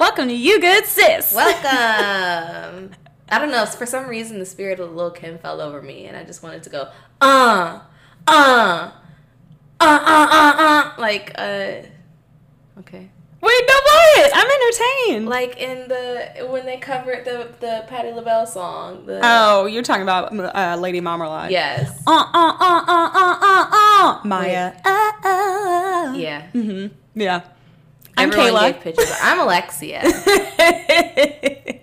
Welcome to You Good Sis. Welcome. I don't know. For some reason, the spirit of Lil Kim fell over me, and I just wanted to go, uh, uh, uh, uh, uh, uh, like, uh, okay. Wait, no, what? I'm entertained. Like in the when they covered the the Patti LaBelle song. The, oh, you're talking about uh, Lady Marmalade. yes. Uh, uh, uh, uh, uh, uh, uh. Maya. Uh, uh. Yeah. Mm-hmm. Yeah. I'm Everyone Kayla. I'm Alexia.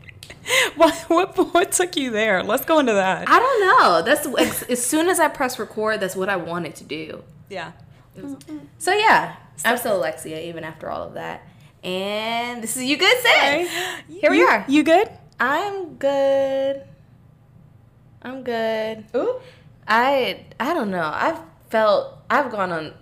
what, what, what took you there? Let's go into that. I don't know. That's as, as soon as I press record, that's what I wanted to do. Yeah. So yeah, I'm still Alexia even after all of that. And this is you good sis. Here we You- are. You good? I'm good. I'm good. Ooh. I I don't know. I've felt I've gone on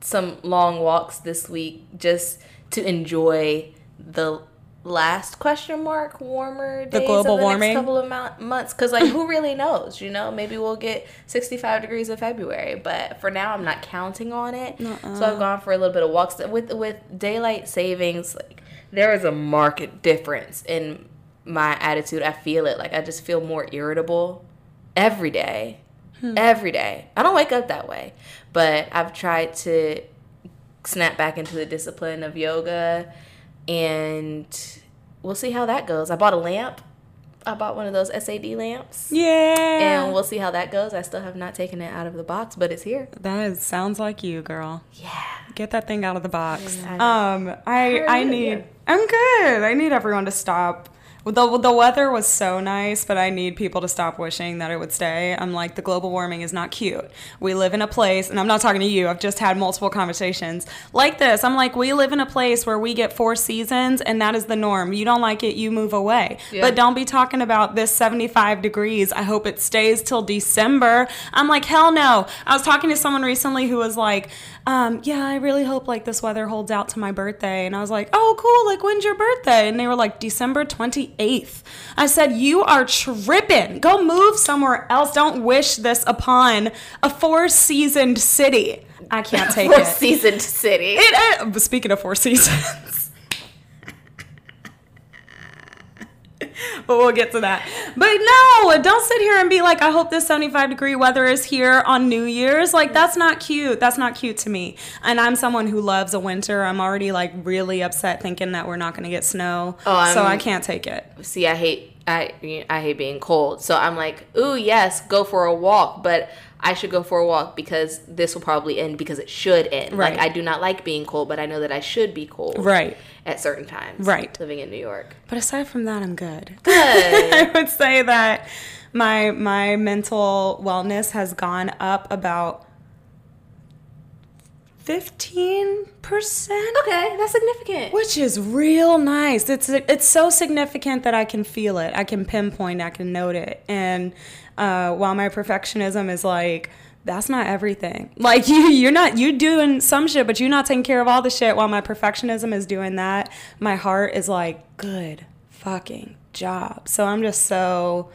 some long walks this week just to enjoy the last question mark warmer days global of the warming? next couple of months because like who really knows you know? Maybe we'll get 65 degrees in february but for now i'm not counting on it. Uh-uh. so i've gone for a little bit of walks. With with daylight savings like there is a marked difference in my attitude. I feel it. Like i just feel more irritable every day. Hmm. Every day. I don't wake up that way but i've tried to snap back into the discipline of yoga and we'll see how that goes i bought a lamp i bought one of those sad lamps Yeah. and we'll see how that goes i still have not taken it out of the box but it's here that is, sounds like you, girl. yeah Get that thing out of the box. I. Um, I I need. Yeah. I'm good. I need everyone to stop. The, the weather was so nice, but I need people to stop wishing that it would stay. I'm like, the global warming is not cute. We live in a place, and I'm not talking to you, I've just had multiple conversations like this. I'm like, we live in a place where we get four seasons, and that is the norm. You don't like it, you move away. Yeah. But don't be talking about this 75 degrees. I hope it stays till December. I'm like, hell no. I was talking to someone recently who was like, um, yeah, I really hope like this weather holds out to my birthday. And I was like, oh, cool. Like, when's your birthday? And they were like, December 28th. I said, you are tripping. Go move somewhere else. Don't wish this upon a four seasoned city. I can't take four it. seasoned city It, uh, speaking of four seasons. But we'll get to that. But no, don't sit here and be like, I hope this 75 degree weather is here on New Year's. Like, that's not cute. That's not cute to me. And I'm someone who loves a winter. I'm already like really upset thinking that we're not going to get snow. Oh, so I can't take it. see i hate i i hate being cold so i'm like ooh yes go for a walk but i should go for a walk because this will probably end because it should end Right. like i do not like being cold but i know that i should be cold Right. at certain times Right. living in new york But aside from that, I'm good. Good. I would say that my my mental wellness has gone up about fifteen percent, okay that's significant which is real nice. It's it's so significant that I can feel it, I can pinpoint, I can note it, and uh, while my perfectionism is like. That's not everything. Like you, you're not you doing some shit, but you're not taking care of all the shit. While my perfectionism is doing that, my heart is like, good fucking job. So I'm just so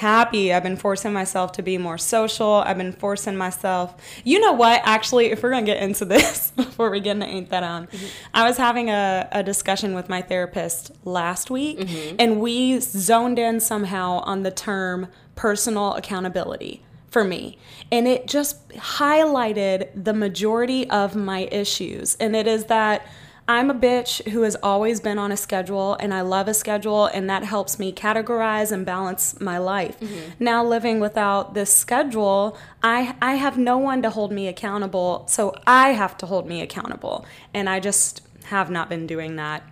happy. I've been forcing myself to be more social. I've been forcing myself. You know what? Actually, if we're gonna get into this before we get into ain't that on, mm-hmm. I was having a, a discussion with my therapist last week, mm-hmm. and we zoned in somehow on the term personal accountability for me. And it just highlighted the majority of my issues. And it is that I'm a bitch who has always been on a schedule and I love a schedule and that helps me categorize and balance my life. Mm-hmm. Now living without this schedule, I I have no one to hold me accountable, so I have to hold me accountable. And I just have not been doing that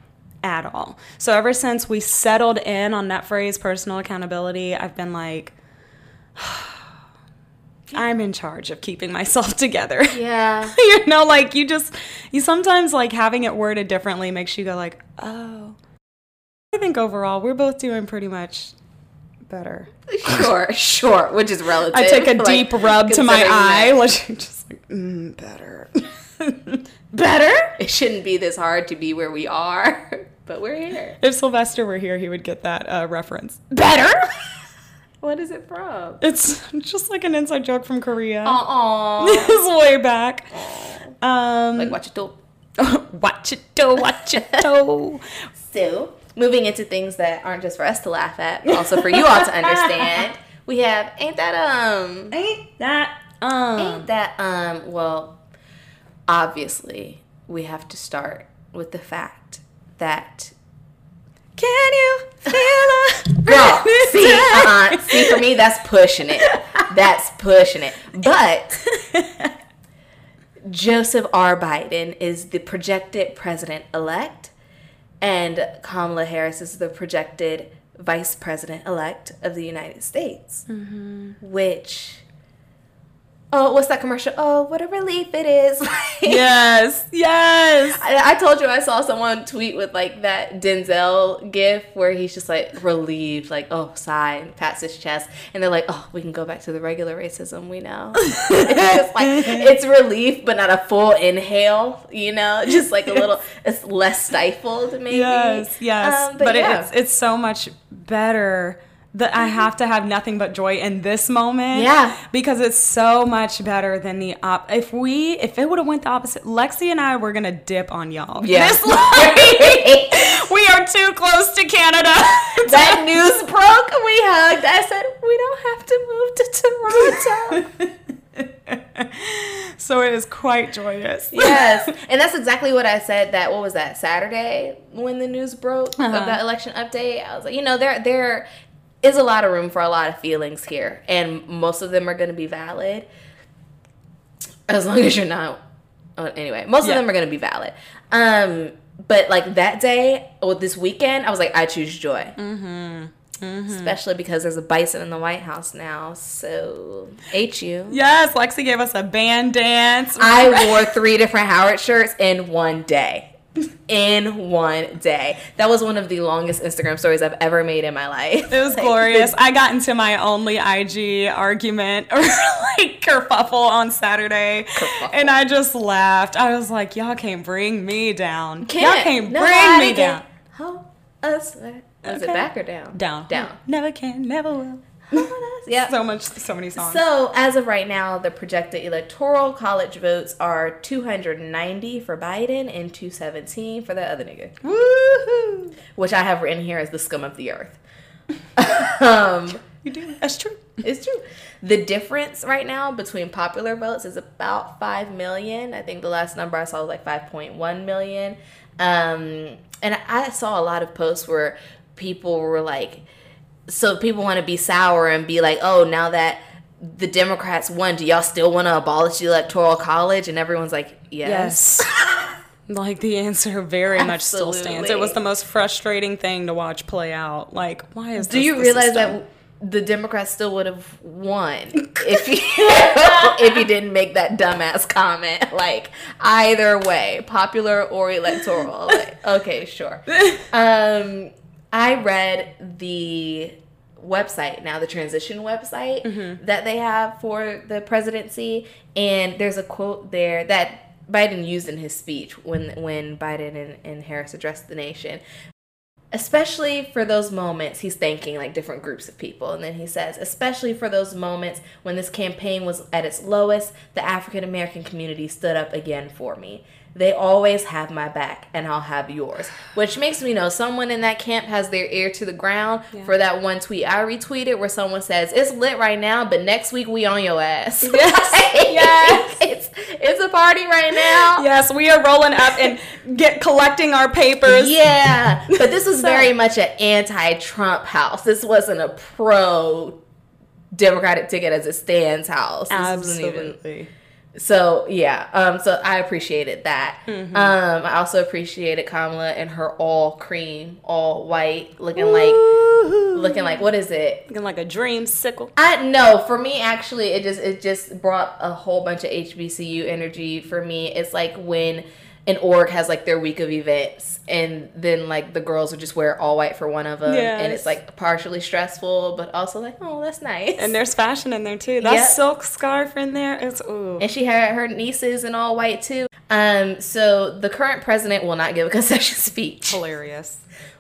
at all. So ever since we settled in on that phrase personal accountability, I've been like I'm in charge of keeping myself together. yeah you know, like you just you sometimes like having it worded differently makes you go like, "Oh." I think overall we're both doing pretty much better. sure sure which is relative I take a like, deep rub to my eye, that like just like, mm, better. better? it shouldn't be this hard to be where we are but we're here If Sylvester were here, he would get that uh, reference. better what is it from It's just like an inside joke from Korea. uh-uh It's way back. Um, like watch it do watch it do, watch it do. So, moving into things that aren't just for us to laugh at, but also for you all to understand, we have ain't that um Ain't that um? ain't that um well, obviously we have to start with the fact that Can you feel a Girl, see, uh-uh. see, for me, that's pushing it. That's pushing it. But Joseph R. Biden is the projected president elect, and Kamala Harris is the projected vice president elect of the United States. Mm-hmm. Which, oh, what's that commercial? Oh, what a relief it is. yes, yes. I, I told you I saw someone tweet with like that Denzel gif where he's just like relieved, like oh sigh, and pats his chest, and they're like, oh, we can go back to the regular racism we know. it's like it's relief, but not a full inhale, you know, just like a little, it's less stifled maybe. Yes, yes. Um, but yeah. it's it's so much better that I have to have nothing but joy in this moment. Yeah. Because it's so much better than the op if we if it would have went the opposite, Lexi and I were gonna dip on y'all. Yeah. This, like, we are too close to Canada. that news broke, we hugged. I said, we don't have to move to Toronto. so it is quite joyous. yes, and that's exactly what I said. That what was that Saturday when the news broke Uh-huh. of that election update? I was like, you know, there there is a lot of room for a lot of feelings here, and most of them are going to be valid as long as you're not. Oh, anyway, most Yeah. of them are going to be valid. Um, but like that day or this weekend, I was like, I choose joy. Mm-hmm. Especially because there's a bison in the White House now, so H you. Yes, Lexi gave us a band dance. I wore three different Howard shirts in one day. In one day. That was one of the longest Instagram stories I've ever made in my life. It was Like, glorious. I got into my only IG argument or like kerfuffle on Saturday, Kerfuffle. and I just laughed. I was like, "Y'all can't bring me down. Y'all can't bring me down." hold us uh, back. Was it back or down? Down, Down. Never can, never will. Yeah. So much, so many songs. So, as of right now, the projected electoral college votes are 290 for Biden and 217 for the other nigga, Woohoo! which I have written here as the scum of the earth. um, You do. That's true. It's true. The difference right now between popular votes is about 5 million. I think the last number I saw was like 5.1 million. Um, and I saw a lot of posts where people were like, so people want to be sour and be like, oh, now that the Democrats won, do y'all still want to abolish the electoral college? And everyone's like, yes. like the answer very much still stands. It was the most frustrating thing to watch play out. Like, why is this? Do you realize system? that the Democrats still would have won if you if you didn't make that dumbass comment? Like either way, popular or electoral. Like, okay, sure. Um, I read the website now, the transition website Mm-hmm. that they have for the presidency, and there's a quote there that. Biden used in his speech when when Biden and, and Harris addressed the nation especially for those moments he's thanking like different groups of people and then he says especially for those moments when this campaign was at its lowest the african american community stood up again for me they always have my back and i'll have yours which makes me know someone in that camp has their ear to the ground Yeah. for that one tweet i retweeted where someone says it's lit right now but next week we on your ass Yes, yes. it's it's a party right now Yes, we are rolling up and get collecting our papers. yeah, but this was So- very much an anti-Trump house. This wasn't a pro Democratic ticket as it stands house. This wasn't even- Absolutely. So yeah, um, so I appreciated that. Mm-hmm. Um, I also appreciated Kamala and her all cream, all white, looking like looking like what is it? Looking like a Dreamsicle. I no, for me actually it just it just brought a whole bunch of HBCU energy for me. It's like when an org has like their week of events and then like the girls would just wear all white for one of them and it's like partially stressful but also like oh that's nice. And there's fashion in there too. That Yep. silk scarf in there it's ooh. and she had her nieces in all white too. Um, so the current president will not give a concession speech. Hilarious.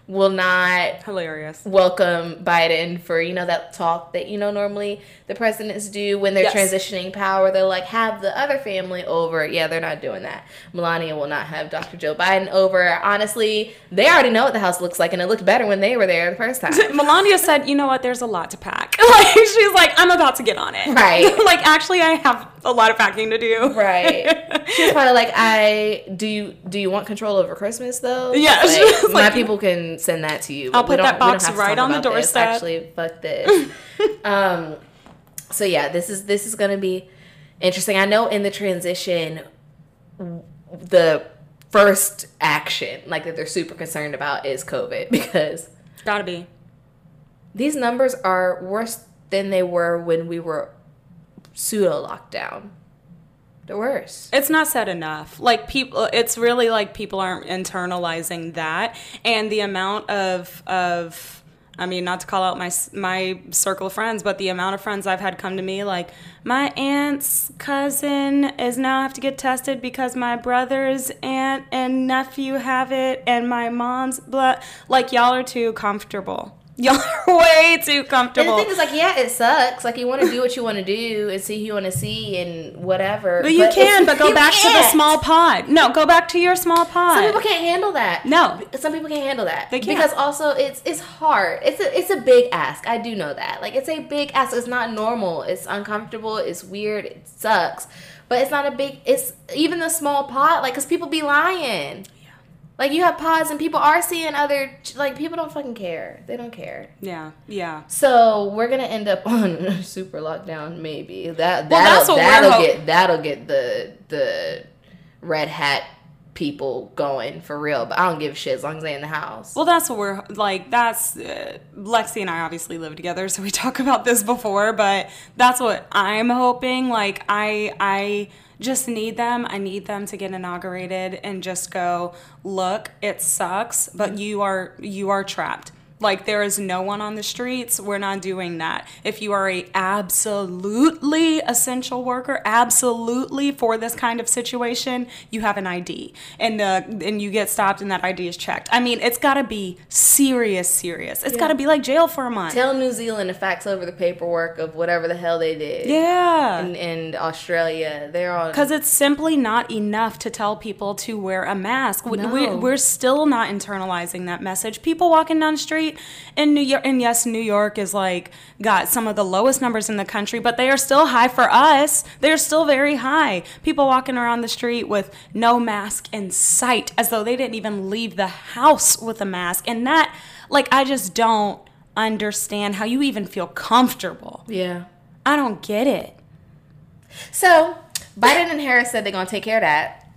Will not Hilarious. welcome Biden for you know that talk that you know normally the presidents do when they're Yes. transitioning power. They're like have the other family over. Yeah, they're not doing that. Melania will not have Dr. Joe Biden over. Honestly, they already know what the house looks like, and it looked better when they were there the first time. Melania said, "You know what? There's a lot to pack." Like she's like, "I'm about to get on it." Right. like actually, I have a lot of packing to do. Right. She was probably like, I do you do you want control over Christmas though? Yeah, Like, my people can send that to you. I'll put that box right on the doorstep. Actually, fuck this. um, so yeah, this is this is gonna be interesting. I know in the transition, the first action like that they're super concerned about is COVID because Gotta be. these numbers are worse than they were when we were pseudo lockdown. They're worse. It's not said enough. Like people, it's really like people aren't internalizing that, and the amount of of. I mean, not to call out my my circle of friends, but the amount of friends I've had come to me like, my aunt's cousin is now have to get tested because my brother's aunt and nephew have it, and my mom's blood. Like y'all are too comfortable. Y'all are way too And the comfortable. thing is, like, yeah, it sucks. Like, you want to do what you want to do and see who you want to see and whatever. But you can, but go back to the small pod. No, go back to your small pod. Some people can't handle that. No. some people can't handle that. They can't. because also it's it's hard. It's a it's a big ask. I do know that. Like, it's a big ask. It's not normal. It's uncomfortable. It's weird. It sucks. But it's not a big. It's even the small pot. Like, cause people be lying. Like you have pods and people are seeing other like people don't fucking care. They don't care. Yeah, yeah. So we're gonna end up on super lockdown, maybe. That Well, that'll, that'll get that'll get the the red hat people going for real. But I don't give a shit as long as they in the house. Well, that's what we're like. That's uh, Lexi and I obviously live together, so we talk about this before. But that's what I'm hoping. Like, I I just need them. I need them to get inaugurated and just go. Look, it sucks, but you are you are trapped. Like there is no one on the streets. We're not doing that. If you are a absolutely essential worker, absolutely for this kind of situation, you have an ID, and the and you get stopped, and that ID is checked. I mean, it's got to be serious, serious. It's got to be like jail for a month. Tell New Zealand to fax over the paperwork of whatever the hell they did. yeah. And, and Australia, they're all Because it's simply not enough to tell people to wear a mask. We, we, No. we're still not internalizing that message. People walking down the street in New York, and yes, New York is like got some of the lowest numbers in the country, but they are still high for us. They're still very high. People walking around the street with no mask in sight, as though they didn't even leave the house with a mask. And that, like, I just don't understand how you even feel comfortable. yeah. I don't get it. So Biden and Harris said they're gonna take care of that.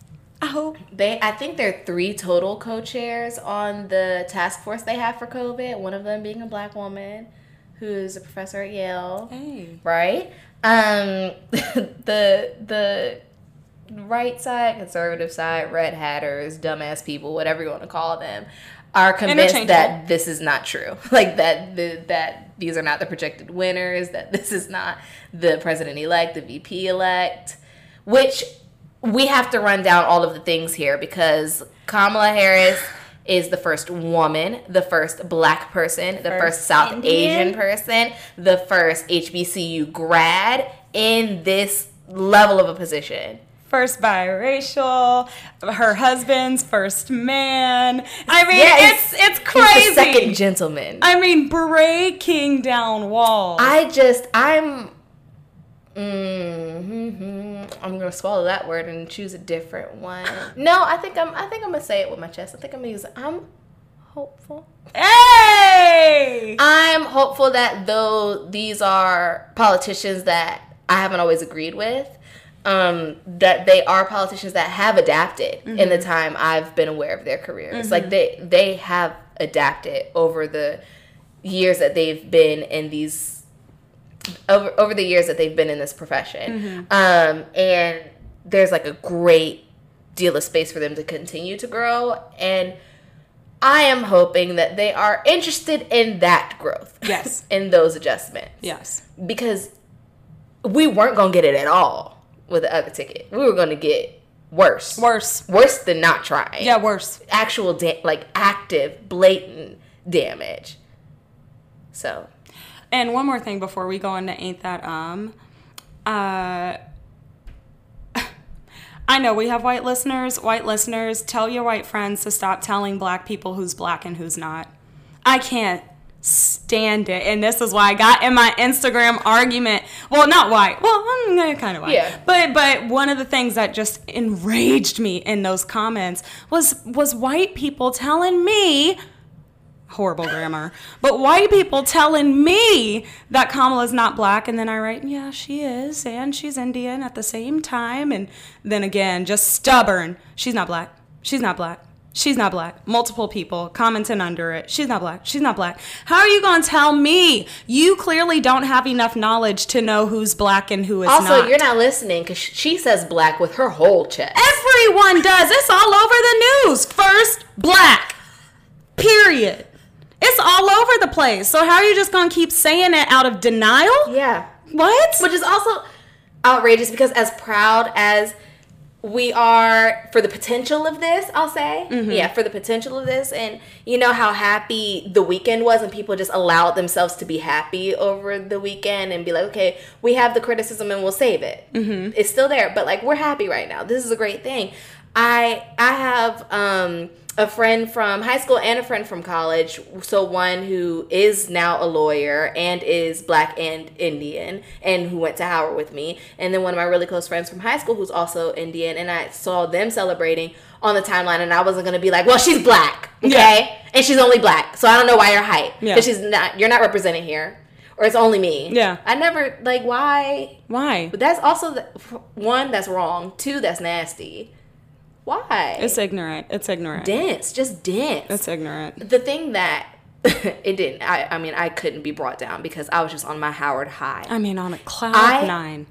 I hope. They, I think there are three total co-chairs on the task force they have for COVID. One of them being a black woman, who's a professor at Yale, Hey. right? Um, the the right side, conservative side, red hatters, dumbass people, whatever you want to call them, are convinced that this is not true. Like that the, that these are not the projected winners. That this is not the president elect, the VP elect, which we have to run down all of the things here because Kamala Harris is the first woman, the first black person, the first, First South Indian. Asian person, the first HBCU grad in this level of a position. first biracial, her husband's first man. I mean, Yeah, it's it's the crazy. second gentleman. I mean, breaking down walls. I just I'm mm I'm gonna swallow that word and choose a different one. No, I think I'm I think I'm gonna say it with my chest. I think I'm gonna use I'm hopeful. hey, I'm hopeful that though these are politicians that I haven't always agreed with, um, that they are politicians that have adapted in the time I've been aware of their careers. Like they they have adapted over the years that they've been in these over over the years that they've been in this profession. Um, and there's like a great deal of space for them to continue to grow and I am hoping that they are interested in that growth. Yes. in those adjustments. yes, Because we weren't going to get it at all with the other ticket. We were going to get worse. Worse. Worse than not trying. Yeah, worse. Actual, da- like active, blatant damage. So, And one more thing before we go into Ain't That Um. Uh, I know we have white listeners. White listeners, tell your white friends to stop telling black people who's black and who's not. I can't stand it. And this is why I got in my Instagram argument. Well, not white. Well, I'm kind of white. Yeah. But but one of the things that just enraged me in those comments was was white people telling me horrible grammar. But white people telling me that Kamala's not black, and then I write, yeah, she is, and she's Indian at the same time, and then again, just stubborn. She's not black. She's not black. She's not black. Multiple people commenting under it. She's not black. She's not black. How are you going to tell me? You clearly don't have enough knowledge to know who's black and who is also, not. Also, you're not listening because she says black with her whole chest. Everyone does. It's all over the news. First, black. Period. It's all over the place. So how are you just gonna keep saying it out of denial? Yeah. What? Which is also outrageous because as proud as we are for the potential of this, I'll say. Yeah, for the potential of this. And you know how happy the weekend was and people just allowed themselves to be happy over the weekend and be like, okay, we have the criticism and we'll save it. Mm-hmm. It's still there, but like we're happy right now. This is a great thing. I I have um a friend from high school and a friend from college. So one who is now a lawyer and is black and Indian and who went to Howard with me. And then one of my really close friends from high school who's also Indian and I saw them celebrating on the timeline and I wasn't gonna be like, Well, she's black, okay? Yeah. And she's only black. So I don't know why you're hype. Yeah. Because she's not you're not represented here. Or it's only me. Yeah. I never like why Why? but that's also the, one that's wrong. Two that's nasty. Why? It's ignorant. It's ignorant. dense, just dense. It's ignorant. the thing that it didn't. I, I mean, I couldn't be brought down because I was just on my Howard high. I mean, on a cloud I- nine.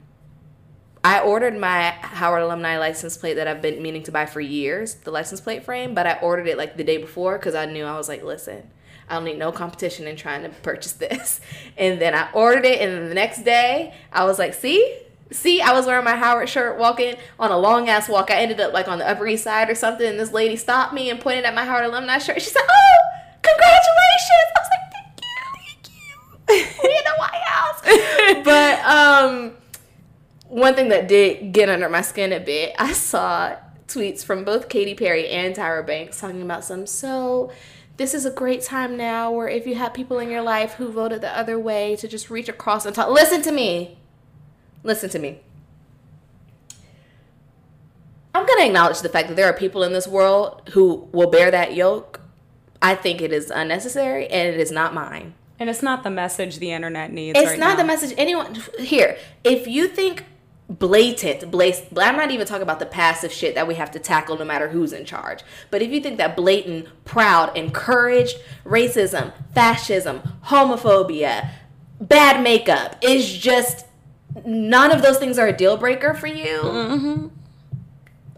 I ordered my Howard alumni license plate that I've been meaning to buy for years, the license plate frame, but I ordered it like the day before because I knew I was like, listen, I don't need no competition in trying to purchase this. And then I ordered it, and the next day I was like, see, see, I was wearing my Howard shirt walking on a long ass walk. I ended up like on the Upper East Side or something, and this lady stopped me and pointed at my Howard alumni shirt. She said, oh, congratulations! I was like, thank you, thank you. we in the White House. but um one thing that did get under my skin a bit, I saw tweets from both Katy Perry and Tyra Banks talking about some so this is a great time now where if you have people in your life who voted the other way to just reach across and talk listen to me. Listen to me. I'm going to acknowledge the fact that there are people in this world who will bear that yoke. I think it is unnecessary and it is not mine. And it's not the message the internet needs. It's right not now. the message anyone here. If you think blatant, blatant, I'm not even talking about the passive shit that we have to tackle no matter who's in charge. But if you think that blatant, proud, encouraged racism, fascism, homophobia, bad makeup is just none of those things are a deal breaker for you.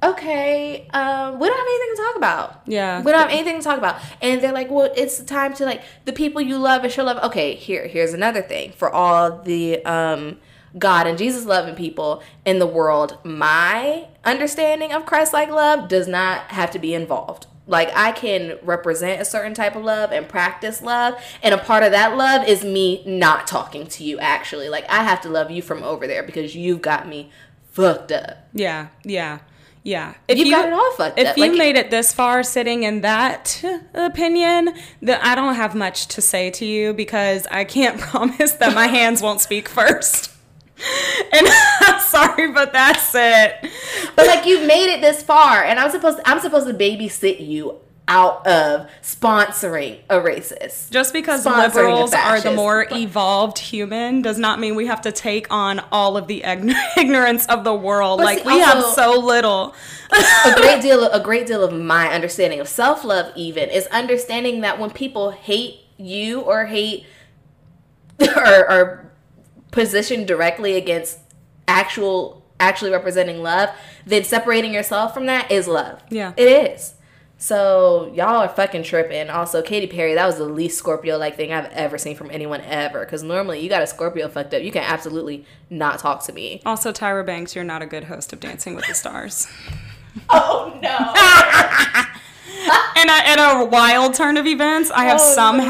Okay, um, we don't have anything to talk about. Yeah. we don't have anything to talk about. And they're like, well, it's time to like the people you love and show love. Okay, here, here's another thing for all the um, God and Jesus loving people in the world. My understanding of Christ-like love does not have to be involved. Like I can represent a certain type of love and practice love, and a part of that love is me not talking to you. Actually, like I have to love you from over there because you've got me fucked up. Yeah, yeah, yeah. If You got it all fucked if up. If you Like- made it this far sitting in that opinion, then I don't have much to say to you because I can't promise that my hands won't speak first. And I'm sorry, but that's it. But like you've made it this far, and I'm supposed to, I'm supposed to babysit you out of sponsoring a racist. Just because liberals are the more evolved human does not mean we have to take on all of the ignorance of the world. But like see, we have so little. a great deal of, a great deal of my understanding of self-love even is understanding that when people hate you or hate or are positioned directly against actual actually representing love then separating yourself from that is love Yeah. it is so y'all are fucking tripping also Katy Perry that was the least Scorpio like thing I've ever seen from anyone ever because normally you got a Scorpio fucked up you can absolutely not talk to me Also, Tyra Banks, you're not a good host of Dancing with the Stars. Oh no. in a, in a wild turn of events, I have Oh, no.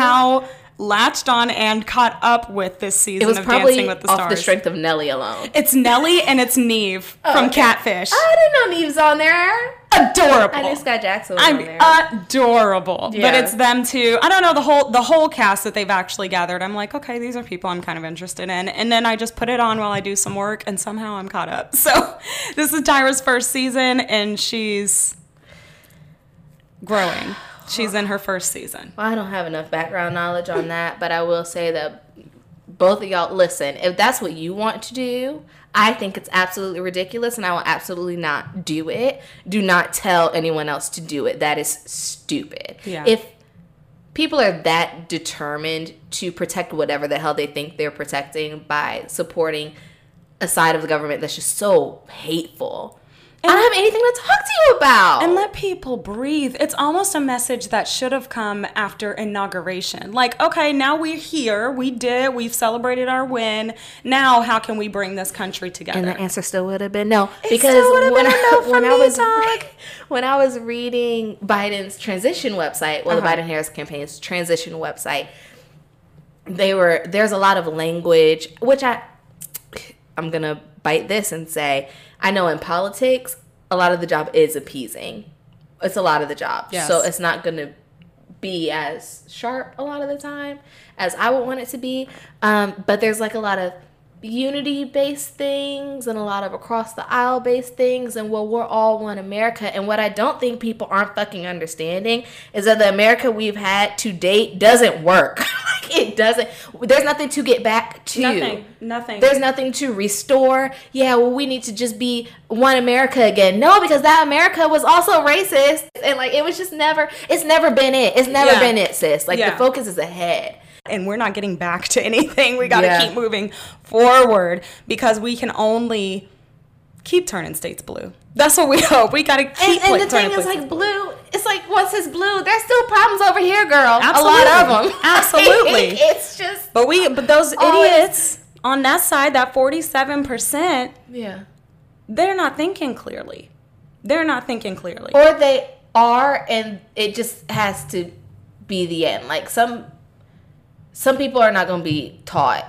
Latched on and caught up with this season It was of probably Dancing with the off Stars. the strength of Nelly alone. it's Nelly and it's Nev oh, from okay. Catfish. Oh, I didn't know Nev's on there. adorable. I knew Skai Jackson was I on there. adorable. But it's them too. I don't know the whole the whole cast that they've actually gathered. I'm like, okay, these are people I'm kind of interested in. And then I just put it on while I do some work, and somehow I'm caught up. So this is Tyra's first season, and she's growing. She's in her first season. Well, I don't have enough background knowledge on that, but I will say that both of y'all listen. If that's what you want to do, I think it's absolutely ridiculous, and I will absolutely not do it. Do not tell anyone else to do it. That is stupid. Yeah. If people are that determined to protect whatever the hell they think they're protecting by supporting a side of the government that's just so hateful. I don't have anything to talk to you about. And let people breathe. It's almost a message that should have come after inauguration. Like, okay, now we're here. We did. We've celebrated our win. Now, how can we bring this country together? And the answer still would have been no. It because still would have when I, when I was dog. when I was reading Biden's transition website, well, Uh-huh. the Biden Harris campaign's transition website, they were there's a lot of language which I I'm gonna bite this and say I know in politics a lot of the job is appeasing. It's a lot of the job, Yes. so it's not gonna be as sharp a lot of the time as I would want it to be. Um, but there's like a lot of unity based things and a lot of across the aisle based things and well we're all one America and what I don't think people aren't fucking understanding is that the America we've had to date doesn't work. like it doesn't there's nothing to get back to. nothing. Nothing. There's nothing to restore. Yeah, well, we need to just be one America again. No, because that America was also racist. And like, it was just never, it's never been it. It's never Yeah. been it, sis. Like, Yeah. the focus is ahead. And we're not getting back to anything. We got to Yeah. keep moving forward because we can only keep turning states blue. That's what we hope. We got to And, keep and like, the thing is, like, blue, it's like, once it's blue, there's still problems over here, girl. Absolutely. A lot of them. Absolutely. it's just, But we, but those idiots on that side, that forty-seven percent, yeah. they're not thinking clearly. They're not thinking clearly. Or they are, and it just has to be the end. Like, some, some people are not going to be taught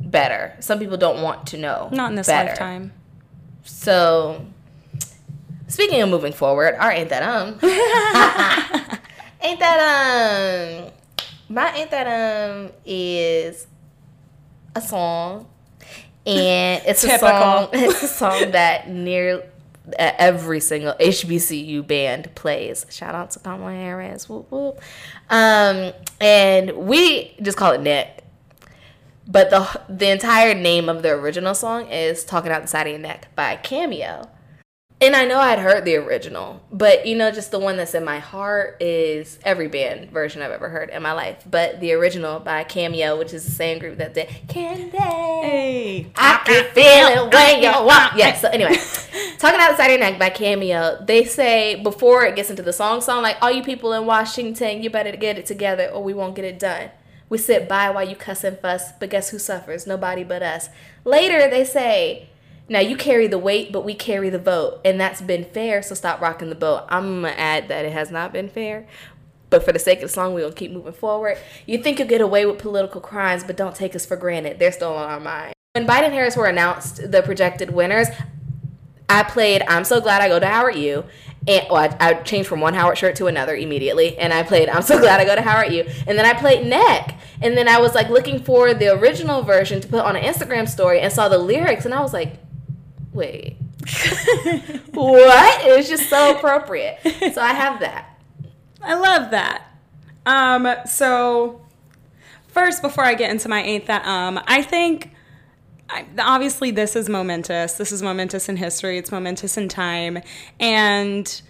better. Some people don't want to know. not in this better. lifetime. So, speaking of moving forward, our ain't that um, ain't that um, my ain't that um is a song, and it's a song. It's a song that near every single HBCU band plays. Shout out to Kamala Harris. Whoop whoop. Um, and we just call it Nick. But the the entire name of the original song is "Talking Out the Side of Your Neck" by Cameo. And I know I'd heard the original, but you know, just the one that's in my heart is every band version I've ever heard in my life. But the original by Cameo, which is the same group that did Candy. Hey. I can feel it when you walk. Yeah, so anyway, Talking about the Side of Your Neck by Cameo, they say before it gets into the song song, like, all you people in Washington, you better get it together or we won't get it done. We sit by while you cuss and fuss, but guess who suffers? Nobody but us. Later, they say, now you carry the weight, but we carry the vote. And that's been fair, so stop rocking the boat. I'm to add that it has not been fair. But for the sake of the song, we're going to keep moving forward. You think you'll get away with political crimes, but don't take us for granted. They're still on our mind. When Biden Harris were announced the projected winners, I played I'm So Glad I Go to Howard U. And well, I, I changed from one Howard shirt to another immediately. And I played I'm So Glad I Go to Howard U. And then I played Neck. And then I was like looking for the original version to put on an Instagram story and saw the lyrics. And I was like, wait, what? It was just so appropriate. So I have that. I love that. Um, so first, before I get into my ain't that um, I think I, obviously this is momentous. This is momentous in history. It's momentous in time, and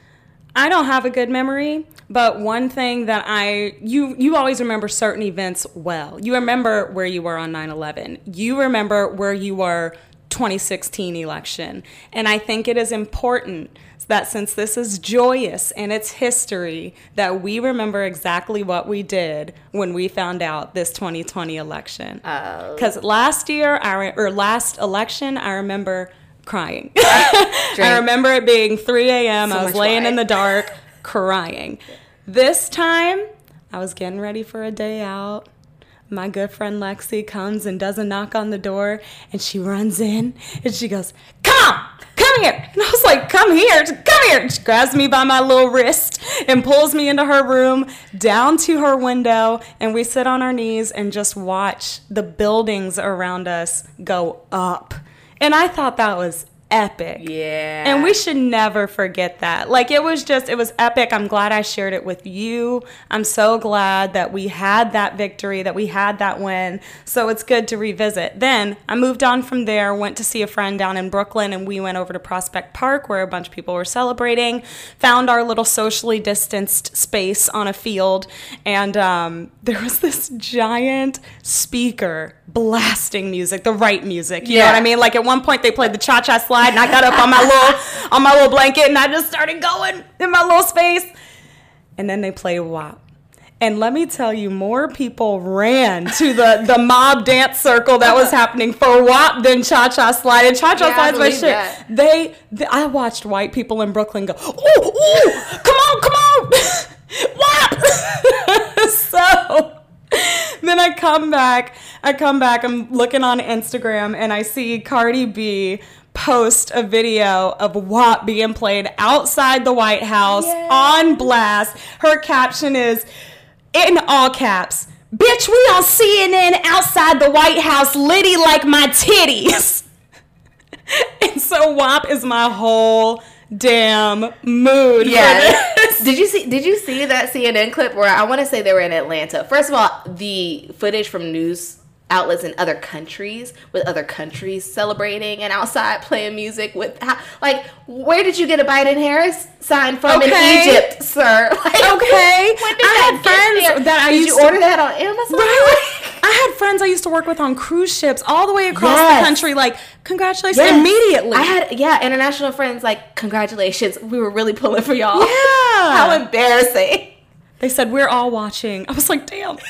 I don't have a good memory. But one thing that I you you always remember certain events well. You remember where you were on 9/11. You remember where you were 2016 election. And I think it is important that since this is joyous in its history, that we remember exactly what we did when we found out this 2020 election. Oh. Because last year, I re- or last election, I remember crying. I remember it being 3 a.m. So I was laying in the dark crying. This time, I was getting ready for a day out. My good friend Lexi comes and does a knock on the door, and she runs in and she goes, Come come here. And I was like, Come here, come here. She grabs me by my little wrist and pulls me into her room, down to her window, and we sit on our knees and just watch the buildings around us go up. And I thought that was epic. Yeah. And we should never forget that. Like it was just, it was epic. I'm glad I shared it with you. I'm so glad that we had that victory, that we had that win. So it's good to revisit. Then I moved on from there, went to see a friend down in Brooklyn, and we went over to Prospect Park where a bunch of people were celebrating. Found our little socially distanced space on a field, and um, there was this giant speaker blasting music, the right music. You know what I mean? Like at one point they played the cha cha slide, and I got up on my little on my little blanket, and I just started going in my little space. And then they played WAP. And let me tell you, more people ran to the, the mob dance circle that was happening for WAP than Cha Cha Slide. And Cha Cha Yeah, Slide's my shit. that. They, they, I watched white people in Brooklyn go, ooh, ooh, come on, come on, WAP. so then I come back, I come back, I'm looking on Instagram and I see Cardi B post a video of WAP being played outside the White House on blast. Her caption is in all caps. Bitch, we on CNN outside the White House, litty like my titties. and so WAP is my whole damn mood. for Yeah. this. did you see did you see that CNN clip where I want to say they were in Atlanta? First of all, the footage from news outlets in other countries with other countries celebrating and outside playing music with how, like where did you get a Biden Harris sign from Okay. in Egypt, sir? Like, Okay. I had friends there? that I did used you to- order that on Amazon? Right. I had friends I used to work with on cruise ships all the way across Yes. the country. Like, congratulations Yes. immediately. I had yeah, international friends like congratulations. We were really pulling for y'all. Yeah. How embarrassing. They said we're all watching. I was like, damn.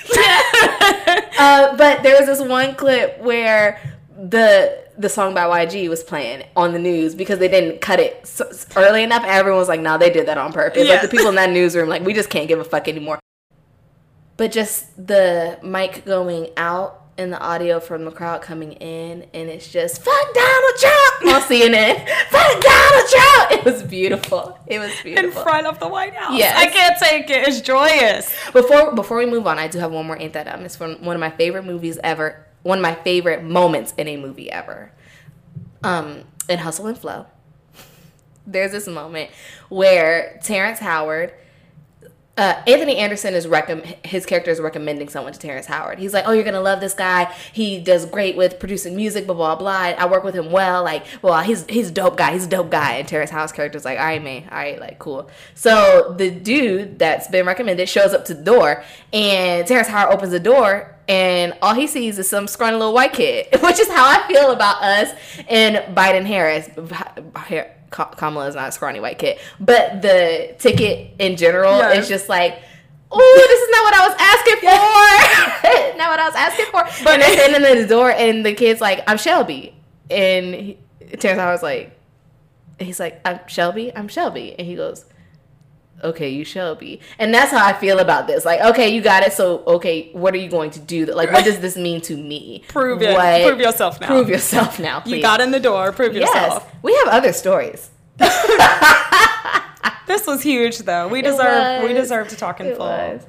Uh, but there was this one clip where the the song by YG was playing on the news because they didn't cut it s s- early enough. Everyone was like, "No, they did that on purpose." Yeah. Like the people in that newsroom, like, we just can't give a fuck anymore. But just the mic going out and the audio from the crowd coming in, and it's just "fuck Donald Trump" on CNN. "Fuck Donald Trump." It was beautiful. It was beautiful In front of the White House. Yes. I can't take it. It's joyous. Before before we move on, I do have one more ain't that. It's from one of my favorite movies ever. One of my favorite moments in a movie ever. Um, in Hustle and Flow. There's this moment where Terrence Howard uh, Anthony Anderson is recomm- his character is recommending someone to Terrence Howard. He's like, "Oh, you're gonna love this guy. He does great with producing music, blah blah blah. I work with him well. Like, well, he's he's a dope guy. He's a dope guy." And Terrence Howard's character is like, "All right, man. All right, like, cool." So the dude that's been recommended shows up to the door, and Terrence Howard opens the door, and all he sees is some scrawny little white kid, which is how I feel about us and Biden Harris. Ka- Kamala is not a scrawny white kid, but the ticket in general Yes. is just like, oh, this is not what I was asking for. not what I was asking for. But- and they're standing at the door, and the kid's like, I'm Shelby, and he, Terrence Howard's like, he's like, I'm Shelby, I'm Shelby, and he goes. Okay, you shall be. and that's how I feel about this. Like, okay, you got it. So, okay, what are you going to do? Like, what does this mean to me? Prove it. What- Prove yourself now. Prove yourself now. Please. You got in the door. Prove Yes, yourself. we have other stories. This was huge, though. We deserve we deserve to talk in It full. was.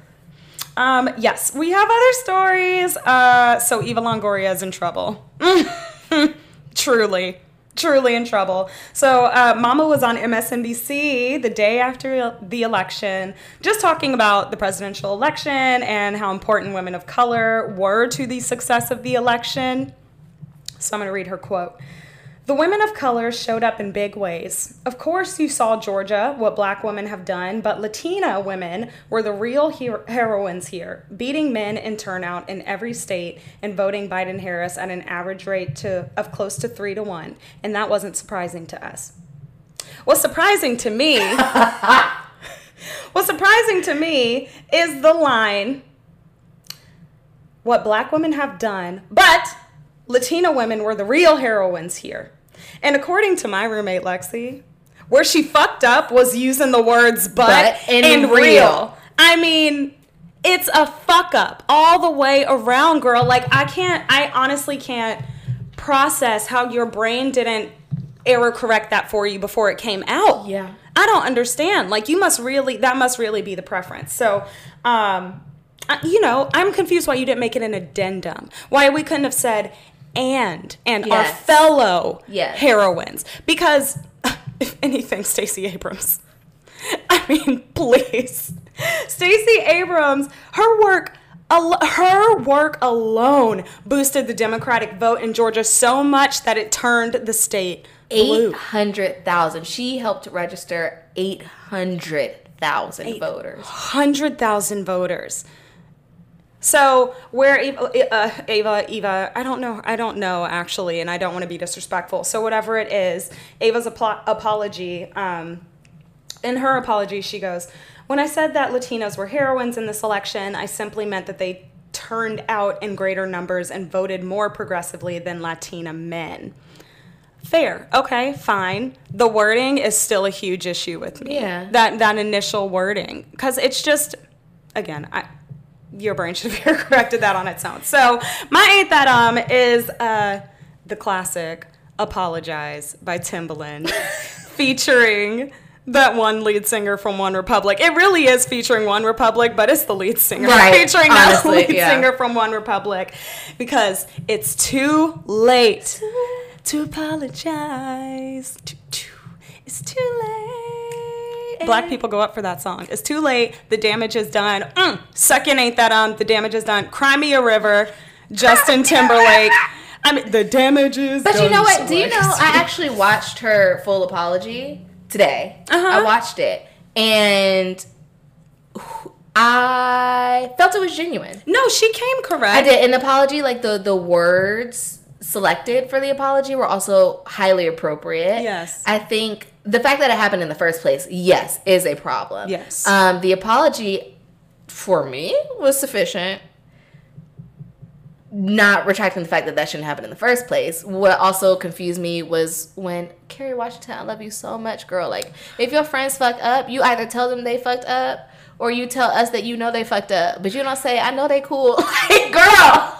Um, yes, we have other stories. Uh, so Eva Longoria is in trouble. truly, truly in trouble. So uh, Mama was on MSNBC the day after the election, just talking about the presidential election and how important women of color were to the success of the election. So I'm going to read her quote. The women of color showed up in big ways. Of course, you saw Georgia, what black women have done, but Latina women were the real hero- heroines here, beating men in turnout in every state and voting Biden Harris at an average rate to, of close to three to one. And that wasn't surprising to us. What's surprising to me, what's surprising to me is the line, what black women have done, but Latina women were the real heroines here. And according to my roommate Lexi, where she fucked up was using the words but, But and and, real. real. I mean, it's a fuck up all the way around, girl. Like I can't I honestly can't process how your brain didn't error correct that for you before it came out. Yeah. I don't understand. Like you must really that must really be the preference. So, um I- you know, I'm confused why you didn't make it an addendum. Why we couldn't have said and and our fellow Yes. heroines because if anything Stacey Abrams I mean, please. Stacey Abrams, her work al- her work alone boosted the Democratic vote in Georgia so much that it turned the state. Eight hundred thousand. She helped register eight hundred thousand voters. 100,000 voters. So where Eva, uh, Ava, Eva, I don't know, I don't know actually, and I don't want to be disrespectful. So whatever it is, Ava's apology, um, in her apology, she goes, "When I said that Latinos were heroines in this election, I simply meant that they turned out in greater numbers and voted more progressively than Latina men." Fair. Okay, fine. The wording is still a huge issue with me. Yeah. That that initial wording cuz it's just again, I your brain should have corrected that on its own. So, my ain't that um is uh the classic Apologize by Timbaland featuring that one lead singer from One Republic. It really is featuring One Republic, but it's the lead singer Right, featuring that lead yeah. singer from One Republic because it's too late to apologize. It's too late. Black people go up for that song. It's too late. The damage is done. Mm, second ain't that um. The damage is done. Cry me a river. Justin Timberlake. I mean, the damage is But you know what? Do you know? I actually watched her full apology today. Uh-huh. I watched it, and I felt it was genuine. No, she came correct. I did an apology. Like the the words selected for the apology were also highly appropriate. Yes. I think the fact that it happened in the first place, yes, is a problem. Yes. Um, the apology for me was sufficient. Not retracting the fact that that shouldn't happen in the first place. What also confused me was when Kerry Washington, I love you so much, girl. Like, if your friends fuck up, you either tell them they fucked up or you tell us that you know they fucked up, but you don't say, I know they cool. like, girl,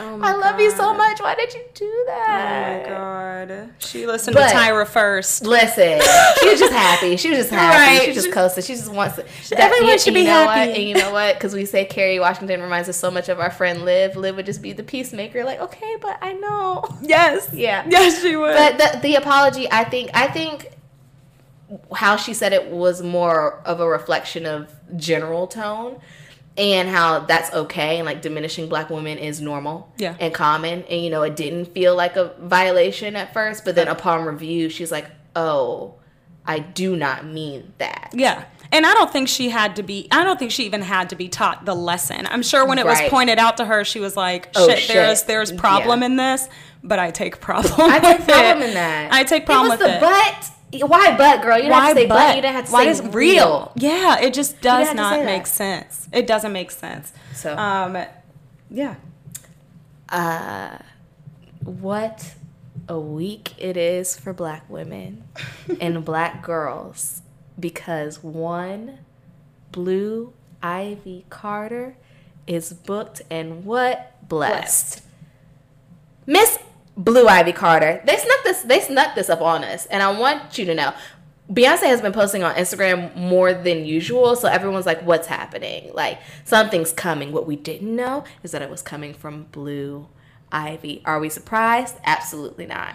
Oh I love you so much. Why did you do that? Oh my god. She listened But- to Tyra first. Listen, she was just happy. She was just happy. Right. She just coasted. She just wants to. Everyone and should you be know happy. What? And you know what? Because we say Kerry Washington reminds us so much of our friend Liv. Liv would just be the peacemaker. Like, okay, but I know. Yes. Yeah. Yes, she would. But the the apology, I think, I think how she said it was more of a reflection of general tone and how that's okay and like diminishing black women is normal Yeah. and common and you know it didn't feel like a violation at first but then upon review she's like oh i do not mean that Yeah. And I don't think she had to be, I don't think she even had to be taught the lesson. I'm sure when it Right. was pointed out to her, she was like, Oh, shit, shit. there's there's problem Yeah. in this, but I take problem i take problem it. in that I take problem with the it. but why but girl? You didn't have to say but, you didn't have to Why say is real, Yeah, it just does not make sense. It doesn't make sense. so. Um, yeah. uh, what a week it is for black women and black girls because one blue ivy carter is booked and what? Blessed. Miss blue ivy carter they snuck this they snuck this up on us and i want you to know Beyonce has been posting on Instagram more than usual, so everyone's like, "What's happening? Like something's coming." What we didn't know is that it was coming from Blue Ivy. Are we surprised? Absolutely not.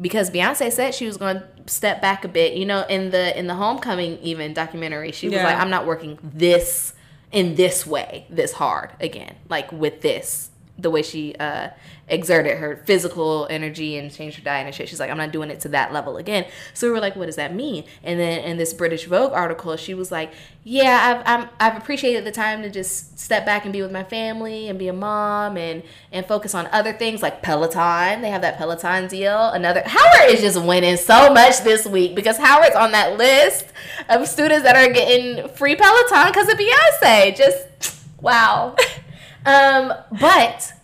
Because Beyonce said she was going to step back a bit. You know, in the in the Homecoming even documentary, she was like, "I'm not working this in this way, this hard again, like with this." The way she uh, exerted her physical energy and changed her diet and shit. She's like, I'm not doing it to that level again. So we were like, what does that mean? And then in this British Vogue article, she was like, yeah, I've, I'm, I've appreciated the time to just step back and be with my family and be a mom and, and focus on other things like Peloton. They have that Peloton deal. Another, Howard is just winning so much this week because Howard's on that list of students that are getting free Peloton because of Beyonce. Just, wow. um, but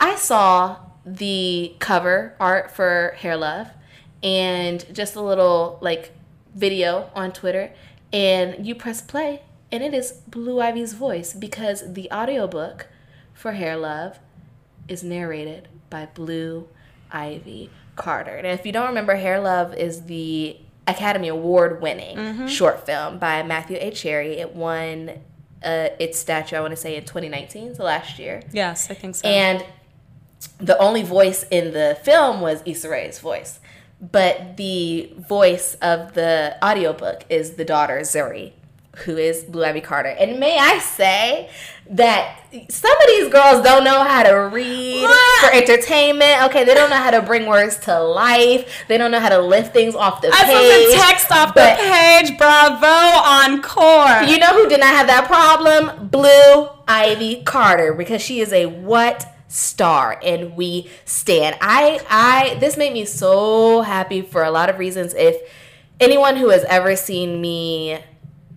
I saw the cover art for Hair Love and just a little like video on Twitter and you press play and it is Blue Ivy's voice because the audiobook for Hair Love is narrated by Blue Ivy Carter. And if you don't remember, Hair Love is the Academy Award winning short film by Matthew A. Cherry. It won uh, its statue, I want to say, in 2019, so last year. Yes, I think so. And the only voice in the film was Issa Rae's voice. But the voice of the audiobook is the daughter, Zuri, who is Blue Ivy Carter. And may I say that some of these girls don't know how to read for entertainment. Okay, they don't know how to bring words to life. They don't know how to lift things off the I page. to text off the page. Bravo, encore. You know who did not have that problem? Blue Ivy Carter, because she is a what star, and we stand. I, I, this made me so happy for a lot of reasons. If anyone who has ever seen me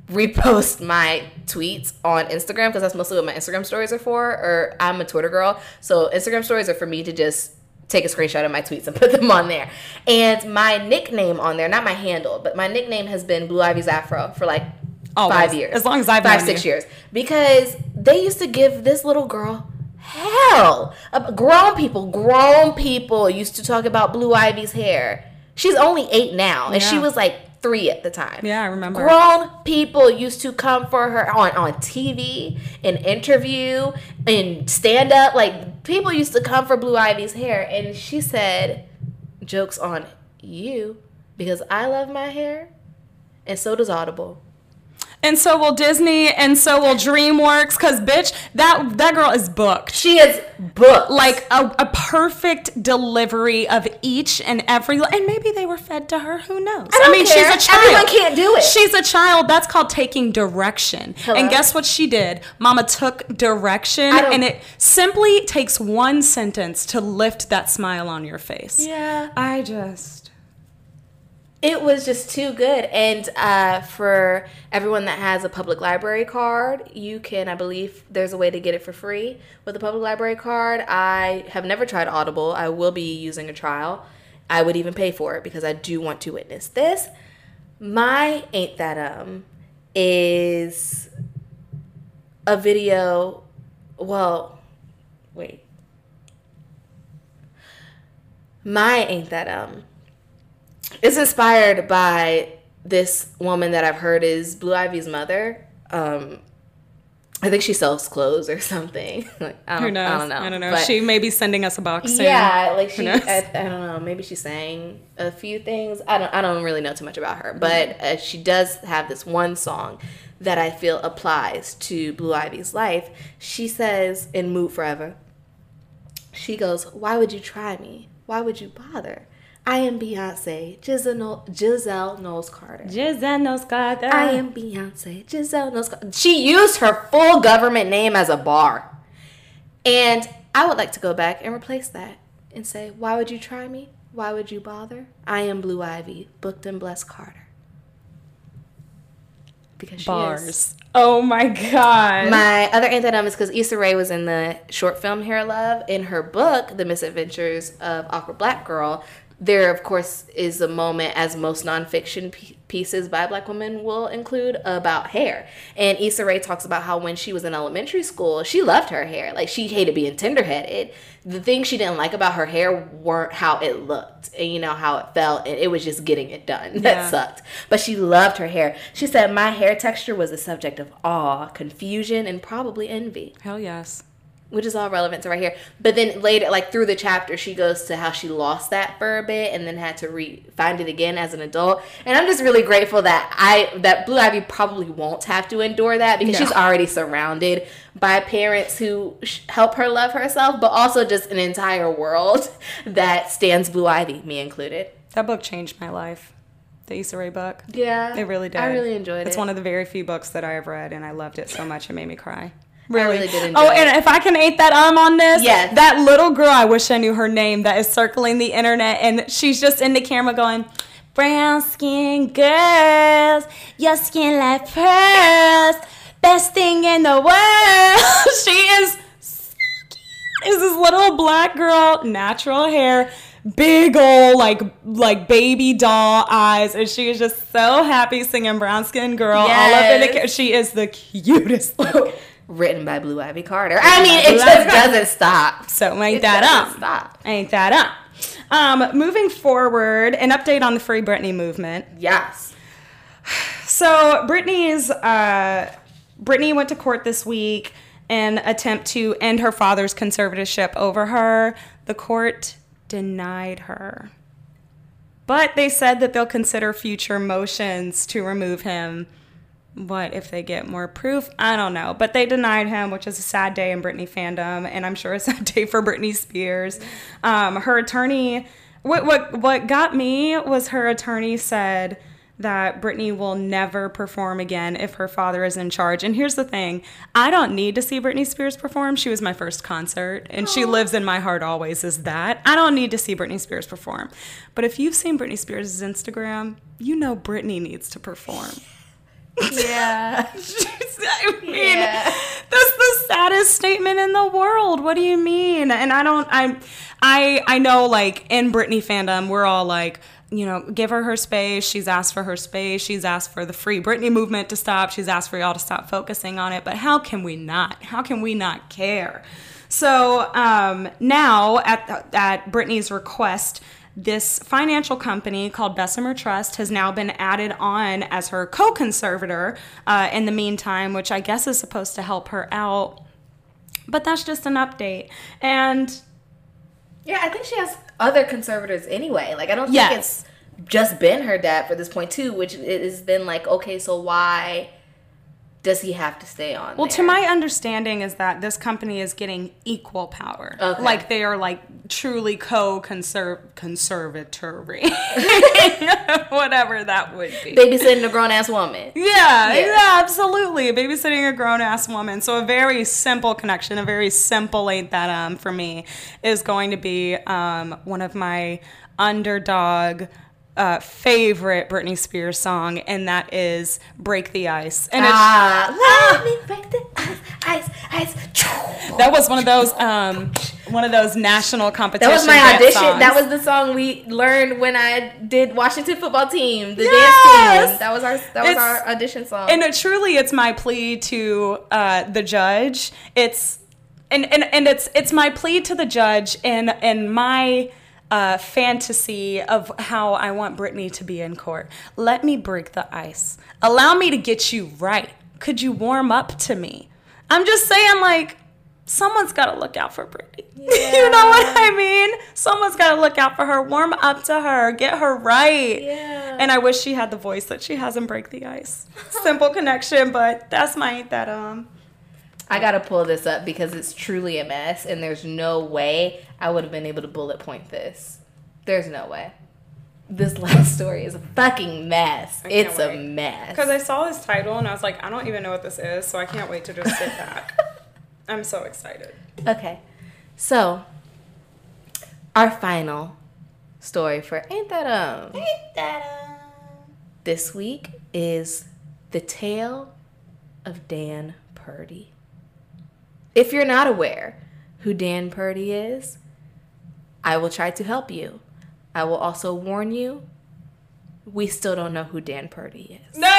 repost my tweets on Instagram, because that's mostly what my Instagram stories are for, or I'm a Twitter girl, so Instagram stories are for me to just take a screenshot of my tweets and put them on there. And my nickname on there, not my handle, but my nickname has been Blue Ivy's Afro for like Always. five years. As long as I've five, six you. years. Because they used to give this little girl hell. Uh, grown people, grown people used to talk about Blue Ivy's hair. She's only eight now, and she was like three at the time. Yeah, I remember. Grown people used to come for her on, on TV, in interview, in stand up. Like people used to come for Blue Ivy's hair, and she said, "Jokes on you, because I love my hair, and so does Audible." And so will Disney, and so will DreamWorks, because bitch, that that girl is booked. She is booked. Like a, a perfect delivery of each and every, and maybe they were fed to her. Who knows? I don't care. Everyone can't do it. She's a child. That's called taking direction. Hello? And guess what she did? Mama took direction, and it simply takes one sentence to lift that smile on your face. yeah. I just. It was just too good. And uh, for everyone that has a public library card, you can, I believe, there's a way to get it for free with a public library card. I have never tried Audible. I will be using a trial. I would even pay for it because I do want to witness this. My Ain't That Um is a video. Well, wait. My Ain't That Um it's inspired by this woman that I've heard is Blue Ivy's mother. Um, I think she sells clothes or something. like, I don't, Who knows? I don't know. I don't know. But- she may be sending us a box soon. yeah, like she. I, I don't know. Maybe she sang a few things. I don't. I don't really know too much about her, but Mm-hmm. uh, she does have this one song that I feel applies to Blue Ivy's life. She says in "Mood 4 Eva." She goes, "Why would you try me? Why would you bother? I am Beyonce, Giselle, Giselle Knowles Carter. Giselle knows Carter. I am Beyonce, Giselle Knowles Carter. She used her full government name as a bar. And I would like to go back and replace that and say, Why would you try me? Why would you bother? I am Blue Ivy, booked and blessed Carter. Because she is. bars. Oh my god. My other anthem is because Issa Rae was in the short film Hair Love. In her book, The Misadventures of Awkward Black Girl, there, of course, is a moment, as most nonfiction p- pieces by black women will include, about hair. And Issa Rae talks about how when she was in elementary school, she loved her hair. Like, she hated being tenderheaded. The things she didn't like about her hair weren't how it looked and, you know, how it felt. And it was just getting it done. That Yeah. sucked. But she loved her hair. She said, My hair texture was a subject of awe, confusion, and probably envy Hell yes. Which is all relevant to right here. But then later, like through the chapter, she goes to how she lost that for a bit and then had to re find it again as an adult. And I'm just really grateful that I that Blue Ivy probably won't have to endure that because No. she's already surrounded by parents who sh- help her love herself, but also just an entire world that stands Blue Ivy, me included. That book changed my life. The Issa Rae book. Yeah, It really did. I really enjoyed It's it. It's one of the very few books that I have read, and I loved it so much it made me cry. Really did enjoy oh, and if I can ate that um on this, Yes. that little girl, I wish I knew her name, that is circling the internet, and she's just in the camera going, "Brown skin girls, your skin like pearls, best thing in the world." she is so cute. is this little black girl, natural hair, big old like like baby doll eyes, and she is just so happy singing brown skin girl all up in the. Yes. She is the cutest. Written by Blue Ivy Carter. I mean, it Blue just Ivy doesn't stop. So ain't It that up? Stop. Ain't that up? Um, moving forward, an update on the Free Britney movement. Yes. So Britney's uh, Britney went to court this week in attempt to end her father's conservatorship over her. The court denied her. But they said that they'll consider future motions to remove him. What if they get more proof? I don't know. But they denied him, which is a sad day in Britney fandom, and I'm sure a sad day for Britney Spears. Um, her attorney, what what what got me was her attorney said that Britney will never perform again if her father is in charge. And here's the thing I don't need to see Britney Spears perform. She was my first concert, and she lives in my heart always is that. I don't need to see Britney Spears perform. But if you've seen Britney Spears' Instagram, you know Britney needs to perform. Yeah. I mean, Yeah. that's the saddest statement in the world. What do you mean? And I don't. I, I, I know. Like in Britney fandom, we're all like, you know, give her her space. She's asked for her space. She's asked for the free Britney movement to stop. She's asked for y'all to stop focusing on it. But how can we not? How can we not care? So um, now, at at Britney's request, this financial company called Bessemer Trust has now been added on as her co-conservator uh, in the meantime, which I guess is supposed to help her out. But that's just an update. And Yeah, I think she has other conservators anyway. Like, I don't think Yes. it's just been her dad for this point too, which is then like, okay, so why does he have to stay on? well, to my understanding is that this company is getting equal power. Okay. Like they are like truly co-conserv conservatory, whatever that would be. babysitting a grown ass woman. Yeah, Yeah. yeah, absolutely. Babysitting a grown ass woman. So a very simple connection, a very simple ain't that um for me is going to be um one of my underdog uh, favorite Britney Spears song, and that is "Break the Ice." And it's, Ah, let me break the ice, ice, ice. that was one of those um one of those national competition. That was my audition. songs. That was the song we learned when I did Washington football team, the Yes! dance team. That was our that was It's- our audition song. and it, truly it's my plea to uh, the judge it's and, and and it's it's my plea to the judge and and my uh, fantasy of how I want Britney to be in court. Let me break the ice. Allow me to get you right. Could you warm up to me? I'm just saying, like, someone's got to look out for Britney. you know what I mean? Someone's got to look out for her. Warm up to her. Get her right. Yeah. And I wish she had the voice that she has in Break the Ice. Simple connection, but that's my ain't that um. I gotta pull this up because it's truly a mess, and there's no way I would have been able to bullet point this. There's no way. This last story is a fucking mess. It's a mess. Because I saw this title and I was like, I don't even know what this is, so I can't wait to just sit back. I'm so excited. Okay, so our final story for ain't that um Ain't that um. this week is the tale of Dan Purdy. If you're not aware who Dan Purdy is, I will try to help you. I will also warn you, we still don't know who Dan Purdy is. No.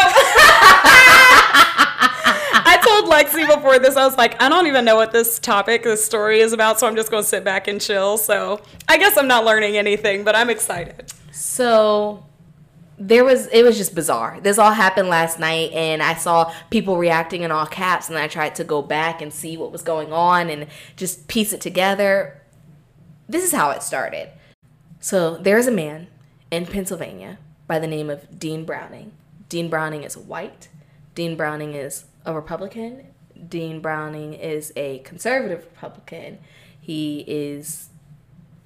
I told Lexi before this, I was like, I don't even know what this topic, this story is about, so I'm just going to sit back and chill. So I guess I'm not learning anything, but I'm excited. So there was it was just bizarre. This all happened last night and I saw people reacting in all caps and I tried to go back and see what was going on and just piece it together. This is how it started. So there's a man in Pennsylvania by the name of Dean Browning. Dean Browning is white. Dean Browning is a Republican. Dean Browning is a conservative Republican. He is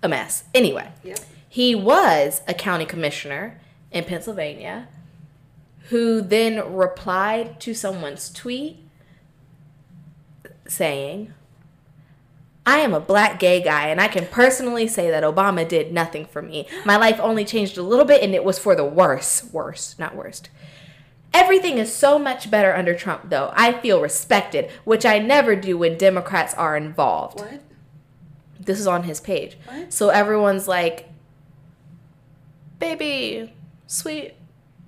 a mess. Anyway, Yep. he was a county commissioner in Pennsylvania who then replied to someone's tweet saying, I am a black gay guy, and I can personally say that Obama did nothing for me. My life only changed a little bit, and it was for the worse. Worse, not worst. Everything is so much better under Trump, though. I feel respected, which I never do when Democrats are involved. What? This is on his page. What? So everyone's like, baby, sweet,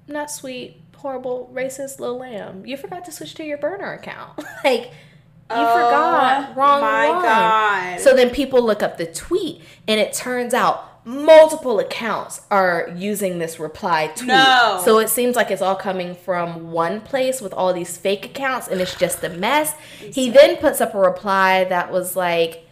not sweet, horrible, racist little lamb. You forgot to switch to your burner account. like, you oh forgot. Wrong Oh my one. God. So then people look up the tweet, and it turns out multiple accounts are using this reply tweet. No. So it seems like it's all coming from one place with all these fake accounts, and it's just a mess. He then puts up a reply that was like,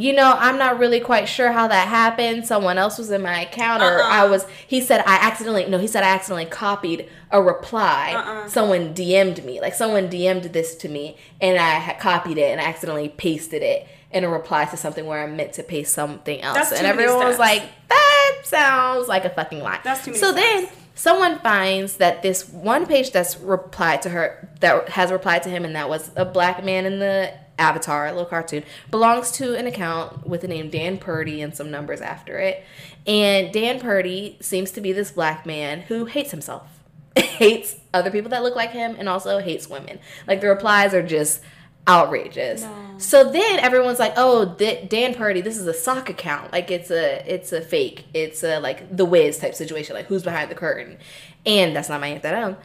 you know, I'm not really quite sure how that happened. Someone else was in my account, or Uh-uh. I was. He said I accidentally. No, he said I accidentally copied a reply. Uh-uh. Someone DM'd me, like someone DM'd this to me, and I had copied it and I accidentally pasted it in a reply to something where I meant to paste something else. That's and everyone was like, "That sounds like a fucking lie." That's too many So steps. then someone finds that this one page that's replied to her that has replied to him and that was a black man in the avatar a little cartoon belongs to an account with the name dan purdy and some numbers after it. And dan purdy seems to be this black man who hates himself hates other people that look like him and also hates women. Like the replies are just outrageous. No. so then everyone's like oh th- dan purdy this is a sock account. Like it's a it's a fake. It's a like the wiz type situation. Like who's behind the curtain? And that's not my aunt that um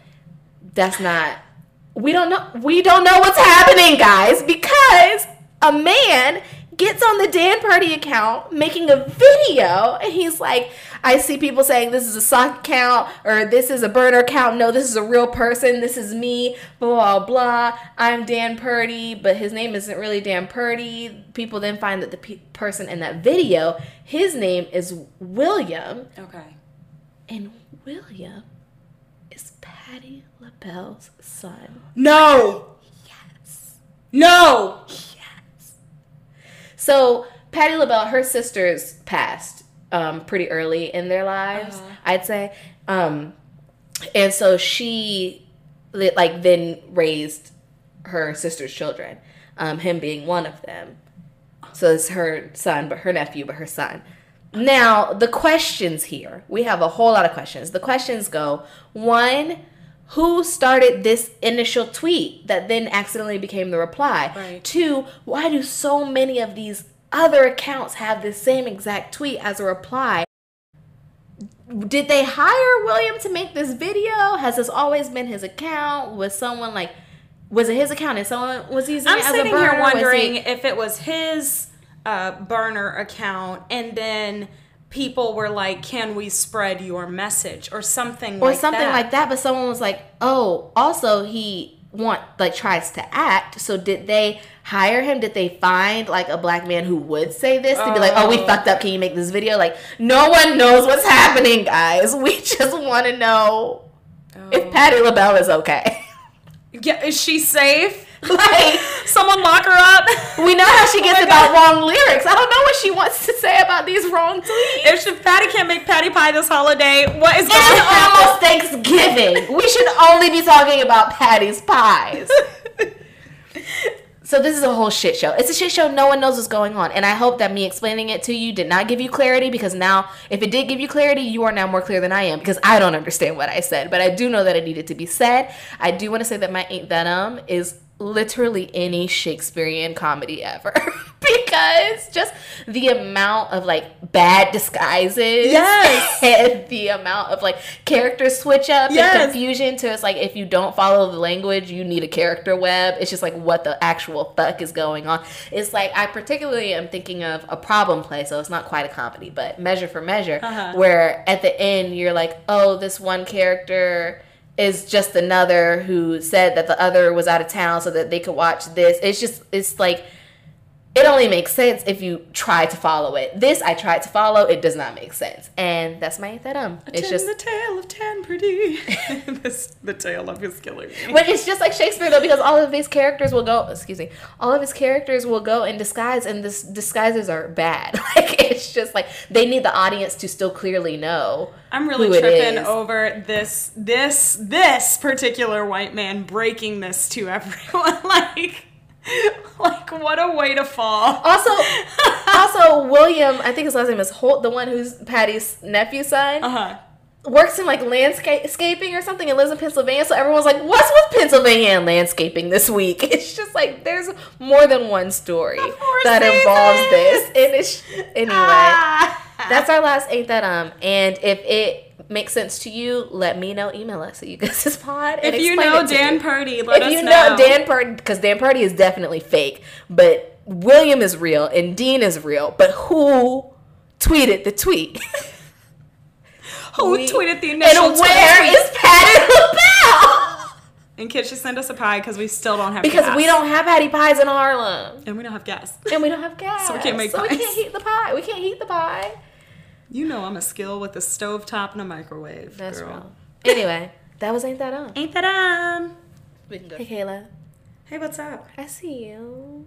that's not we don't know we don't know what's happening guys because a man gets on the Dan Purdy account making a video and he's like I see people saying this is a sock account or this is a burner account no this is a real person. This is me blah blah blah. I'm Dan Purdy but his name isn't really Dan Purdy. People then find that the pe- person in that video his name is William. Okay. and William Patti LaBelle's son. No. Yes. No. Yes. So Patty LaBelle, her sisters passed um, pretty early in their lives, Uh-huh. I'd say. Um, and so she like then raised her sister's children, um, him being one of them. So it's her son, but her nephew, but her son. Now, the questions here, we have a whole lot of questions. The questions go one, who started this initial tweet that then accidentally became the reply? Right. Two, why do so many of these other accounts have the same exact tweet as a reply? Did they hire William to make this video? Has this always been his account? Was someone like, was it his account and someone was using I'm it as a sitting here wondering it- if it was his uh, burner account and then people were like, "Can we spread your message?" or something or like something that. like that but someone was like oh also he want like tries to act so did they hire him did they find like a black man who would say this to be like oh we Oh. fucked up can you make this video like no one knows what's happening guys we just want to know Oh. if patti labelle is okay Yeah, is she safe? like Someone lock her up. we know how she gets my about wrong lyrics i don't know what she wants to say about these wrong tweets if she, Patti can't make Patti pie this holiday, what is going it's on? almost Thanksgiving. We should only be talking about Patti's pies. So this is a whole shit show. It's a shit show. No one knows what's going on, and I hope that me explaining it to you did not give you clarity. Because now, if it did give you clarity, you are now more clear than I am. Because I don't understand what I said, but I do know that it needed to be said. I do want to say that my ain't that um is literally any Shakespearean comedy ever. because just the amount of like bad disguises, Yes. and the amount of like character switch up Yes. and confusion to it's like if you don't follow the language, you need a character web. It's just like what the actual fuck is going on. It's like I particularly am thinking of a problem play, so it's not quite a comedy, but measure for measure, Uh-huh. where at the end you're like, oh, this one character is just another who said that the other was out of town so that they could watch this. It's just it's like it only makes sense if you try to follow it. This I tried to follow, it does not make sense. And that's my that um. It's just the tale of Dan Purdy. this, the tale of his killer. but it's just like Shakespeare though, because all of his characters will go. Excuse me. All of his characters will go in disguise, and this disguises are bad. Like it's just like they need the audience to still clearly know. I'm really tripping over this this this particular white man breaking this to everyone. like like what a way to fall. Also, also William, I think his last name is Holt, the one who's Patti's nephew's son. Uh-huh. works in like landscaping or something and lives in Pennsylvania. So everyone's like, "What's with Pennsylvania and landscaping this week?" It's just like there's more than one story that involves this. And it's anyway. Ah. That's our last ain't that um. And if it makes sense to you, let me know. Email us at you guys pod. If you know Dan Purdy, let if us you know. Dan Purdy, because Dan Purdy is definitely fake, but William is real and Dean is real. But who tweeted the tweet? who we, tweeted the initial And where tweet? is Patti LaBelle? And kids should send us a pie because we still don't have because gas. we don't have Patti pies in Harlem, and we don't have gas, and we don't have gas, so we can't make so pies. we can't heat the pie. We can't heat the pie. You know I'm a skill with a stove top and a microwave. That's girl. Wrong. Anyway, that was Ain't That On. Ain't That On. We can go. Hey, Kayla. Hey, what's up? I see you.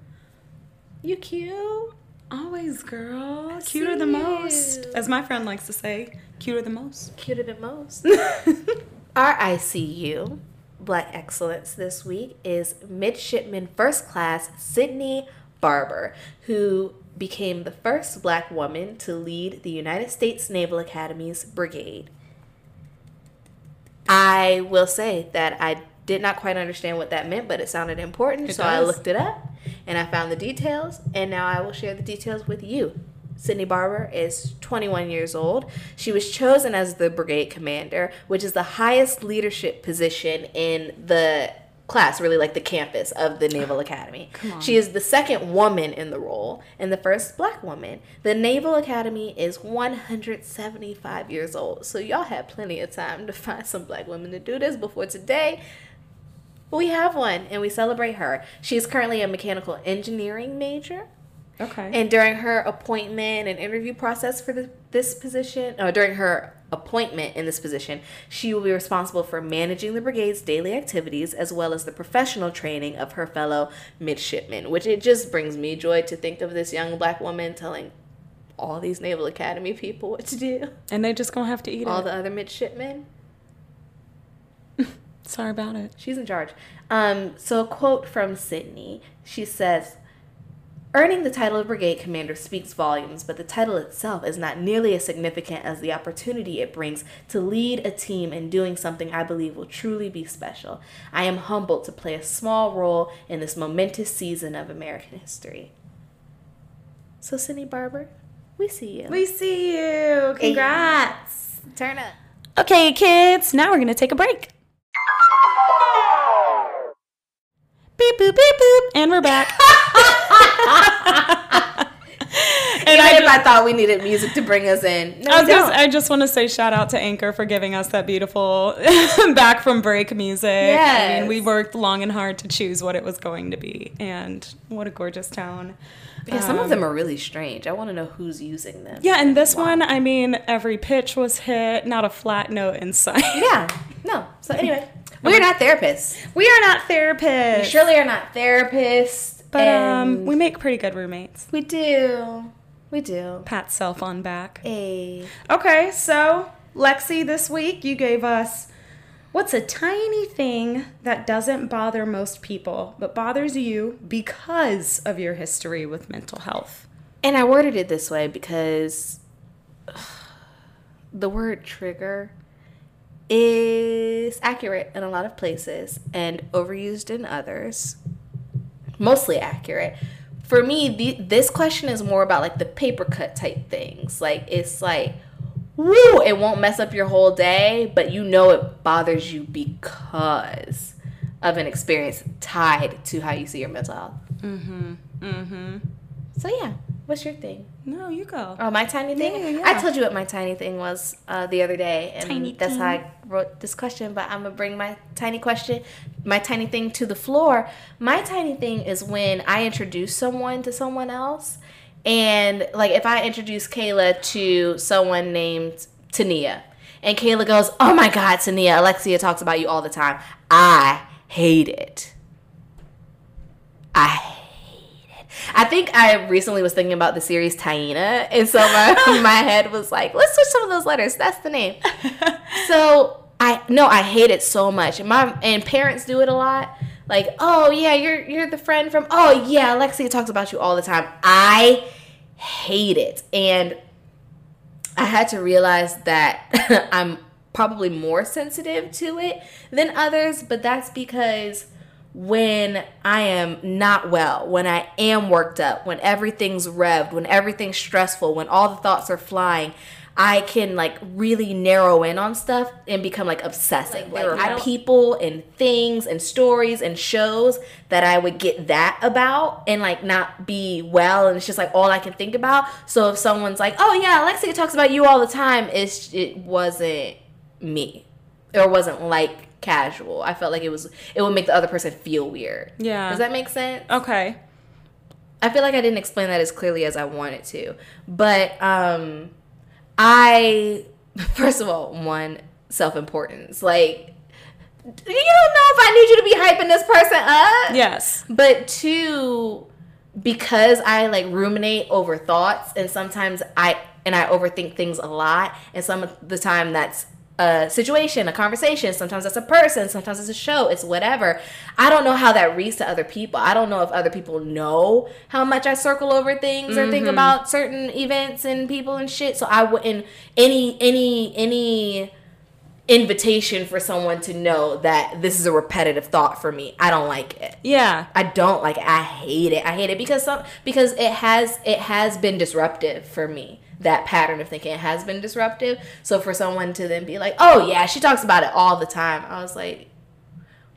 You cute. Always, girl. I Cuter than most. As my friend likes to say, cuter than most. Cuter than most. Our ICU Black Excellence this week is Midshipman First Class Sydney Barber, who became the first black woman to lead the United States Naval Academy's brigade. I will say that I did not quite understand what that meant, but it sounded important, it so does. I looked it up and I found the details, and now I will share the details with you. Sydney Barber is 21 years old. She was chosen as the brigade commander, which is the highest leadership position in the class, really like the campus of the Naval Academy. She is the second woman in the role and the first black woman. The Naval Academy is 175 years old, so y'all had plenty of time to find some black women to do this before today. We have one and we celebrate her. She is currently a mechanical engineering major. Okay. And during her appointment and interview process for the, this position, or during her appointment in this position, she will be responsible for managing the brigade's daily activities as well as the professional training of her fellow midshipmen, which it just brings me joy to think of this young black woman telling all these Naval Academy people what to do. And they just gonna have to eat it. all it. the other midshipmen. Sorry about it. She's in charge. Um, so a quote from Sydney. She says, Earning the title of brigade commander speaks volumes, but the title itself is not nearly as significant as the opportunity it brings to lead a team in doing something I believe will truly be special. I am humbled to play a small role in this momentous season of American history. So, Sydney Barber, we see you. We see you. Congrats. Hey. Turn up. Okay, kids, now we're going to take a break. Beep, boop, beep, boop. And we're back. and I, just, I thought we needed music to bring us in. No, I, just, I just want to say shout out to Anchor for giving us that beautiful back from break music. Yes. I mean, we worked long and hard to choose what it was going to be, and what a gorgeous tone. Yeah, some um, of them are really strange. I want to know who's using them. Yeah, and this wow. one, I mean, every pitch was hit, not a flat note in sight. Yeah, no. So anyway, we're not therapists. We are not therapists. We surely are not therapists. But um, we make pretty good roommates. We do. We do. Pat self on back. Hey. Okay, so Lexi, this week you gave us what's a tiny thing that doesn't bother most people, but bothers you because of your history with mental health. And I worded it this way because ugh, the word trigger is accurate in a lot of places and overused in others mostly accurate. For me, the, this question is more about like the paper cut type things. Like it's like, woo, it won't mess up your whole day, but you know it bothers you because of an experience tied to how you see your mental health. Mm-hmm. Mm-hmm. So yeah, what's your thing? No, you go. Oh, my tiny thing. Yeah, yeah. I told you what my tiny thing was uh, the other day, and tiny that's thing. how I wrote this question. But I'm gonna bring my tiny question, my tiny thing to the floor. My tiny thing is when I introduce someone to someone else, and like if I introduce Kayla to someone named Tania, and Kayla goes, "Oh my God, Tania, Alexia talks about you all the time." I hate it. I I think I recently was thinking about the series Taina, and so my my head was like, let's switch some of those letters. That's the name. so I no, I hate it so much. And my and parents do it a lot. Like, oh yeah, you're you're the friend from. Oh yeah, Alexia talks about you all the time. I hate it, and I had to realize that I'm probably more sensitive to it than others, but that's because when I am not well, when I am worked up, when everything's revved, when everything's stressful, when all the thoughts are flying, I can like really narrow in on stuff and become like obsessive. Like, there are people and things and stories and shows that I would get that about and like not be well and it's just like all I can think about. So if someone's like, "Oh yeah, Alexia talks about you all the time," it's it wasn't me. Or wasn't like casual. I felt like it was it would make the other person feel weird. Yeah. Does that make sense? Okay. I feel like I didn't explain that as clearly as I wanted to. But um I first of all, one self importance. Like you don't know if I need you to be hyping this person up. Yes. But two, because I like ruminate over thoughts and sometimes I and I overthink things a lot and some of the time that's a situation, a conversation. Sometimes it's a person, sometimes it's a show, it's whatever. I don't know how that reads to other people. I don't know if other people know how much I circle over things or think mm-hmm. about certain events and people and shit. So I wouldn't any any any invitation for someone to know that this is a repetitive thought for me. I don't like it. Yeah. I don't like it. I hate it. I hate it because some because it has it has been disruptive for me that pattern of thinking has been disruptive. So for someone to then be like, "Oh yeah, she talks about it all the time," I was like,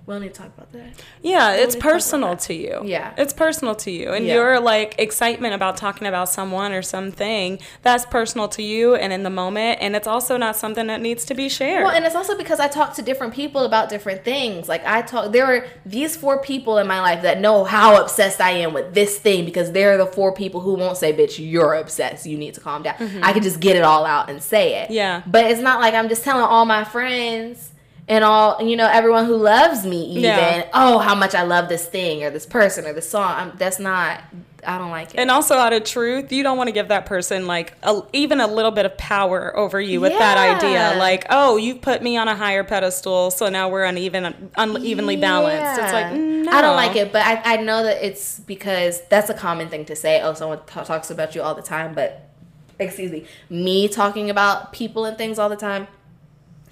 "We don't need to talk about that." Yeah, it's to personal that. to you. Yeah. It's personal to you. And Yeah. your like excitement about talking about someone or something, that's personal to you and in the moment. And it's also not something that needs to be shared. Well, and it's also because I talk to different people about different things. Like I talk, there are these four people in my life that know how obsessed I am with this thing because they're the four people who won't say, "Bitch, you're obsessed. You need to calm down." I can just get it all out and say it. Mm-hmm. Yeah. But it's not like I'm just telling all my friends and all you know everyone who loves me even Yeah. oh how much I love this thing or this person or this song. I'm, that's not. I don't like it. and also out of truth, you don't want to give that person like a, even a little bit of power over you with that idea. Like, oh, you put me on a higher pedestal, so now we're uneven, unevenly balanced. It's like, no. I don't like it, but I, I know that it's because that's a common thing to say. Oh, someone t- talks about you all the time, but excuse me, me talking about people and things all the time,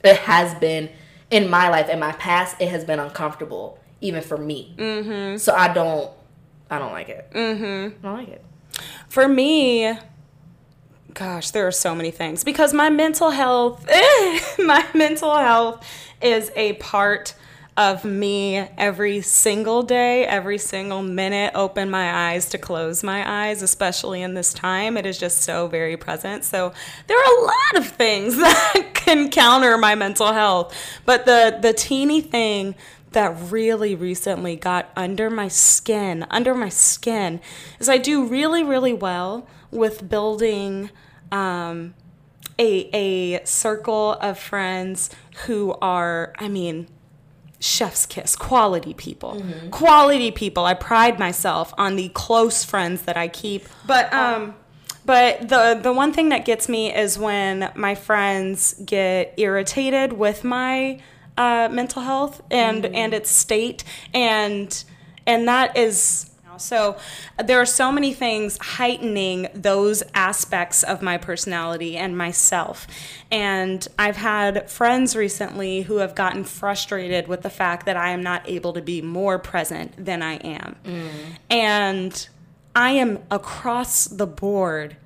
it has been in my life, in my past, it has been uncomfortable, even for me. Mm-hmm. So I don't, I don't like it. Mm-hmm. I don't like it. For me, gosh, there are so many things because my mental health, my mental health is a part of me every single day, every single minute, open my eyes to close my eyes, especially in this time. It is just so very present. So there are a lot of things that can counter my mental health. But the the teeny thing that really recently got under my skin, under my skin, is I do really, really well with building um, a a circle of friends who are, I mean, chef's kiss, quality people, quality people. I pride myself on the close friends that I keep. But um, but the the one thing that gets me is when my friends get irritated with my uh, mental health and and its state and and that is so uh, there are so many things heightening those aspects of my personality and myself. And I've had friends recently who have gotten frustrated with the fact that I am not able to be more present than I am. Mm. And I am across the board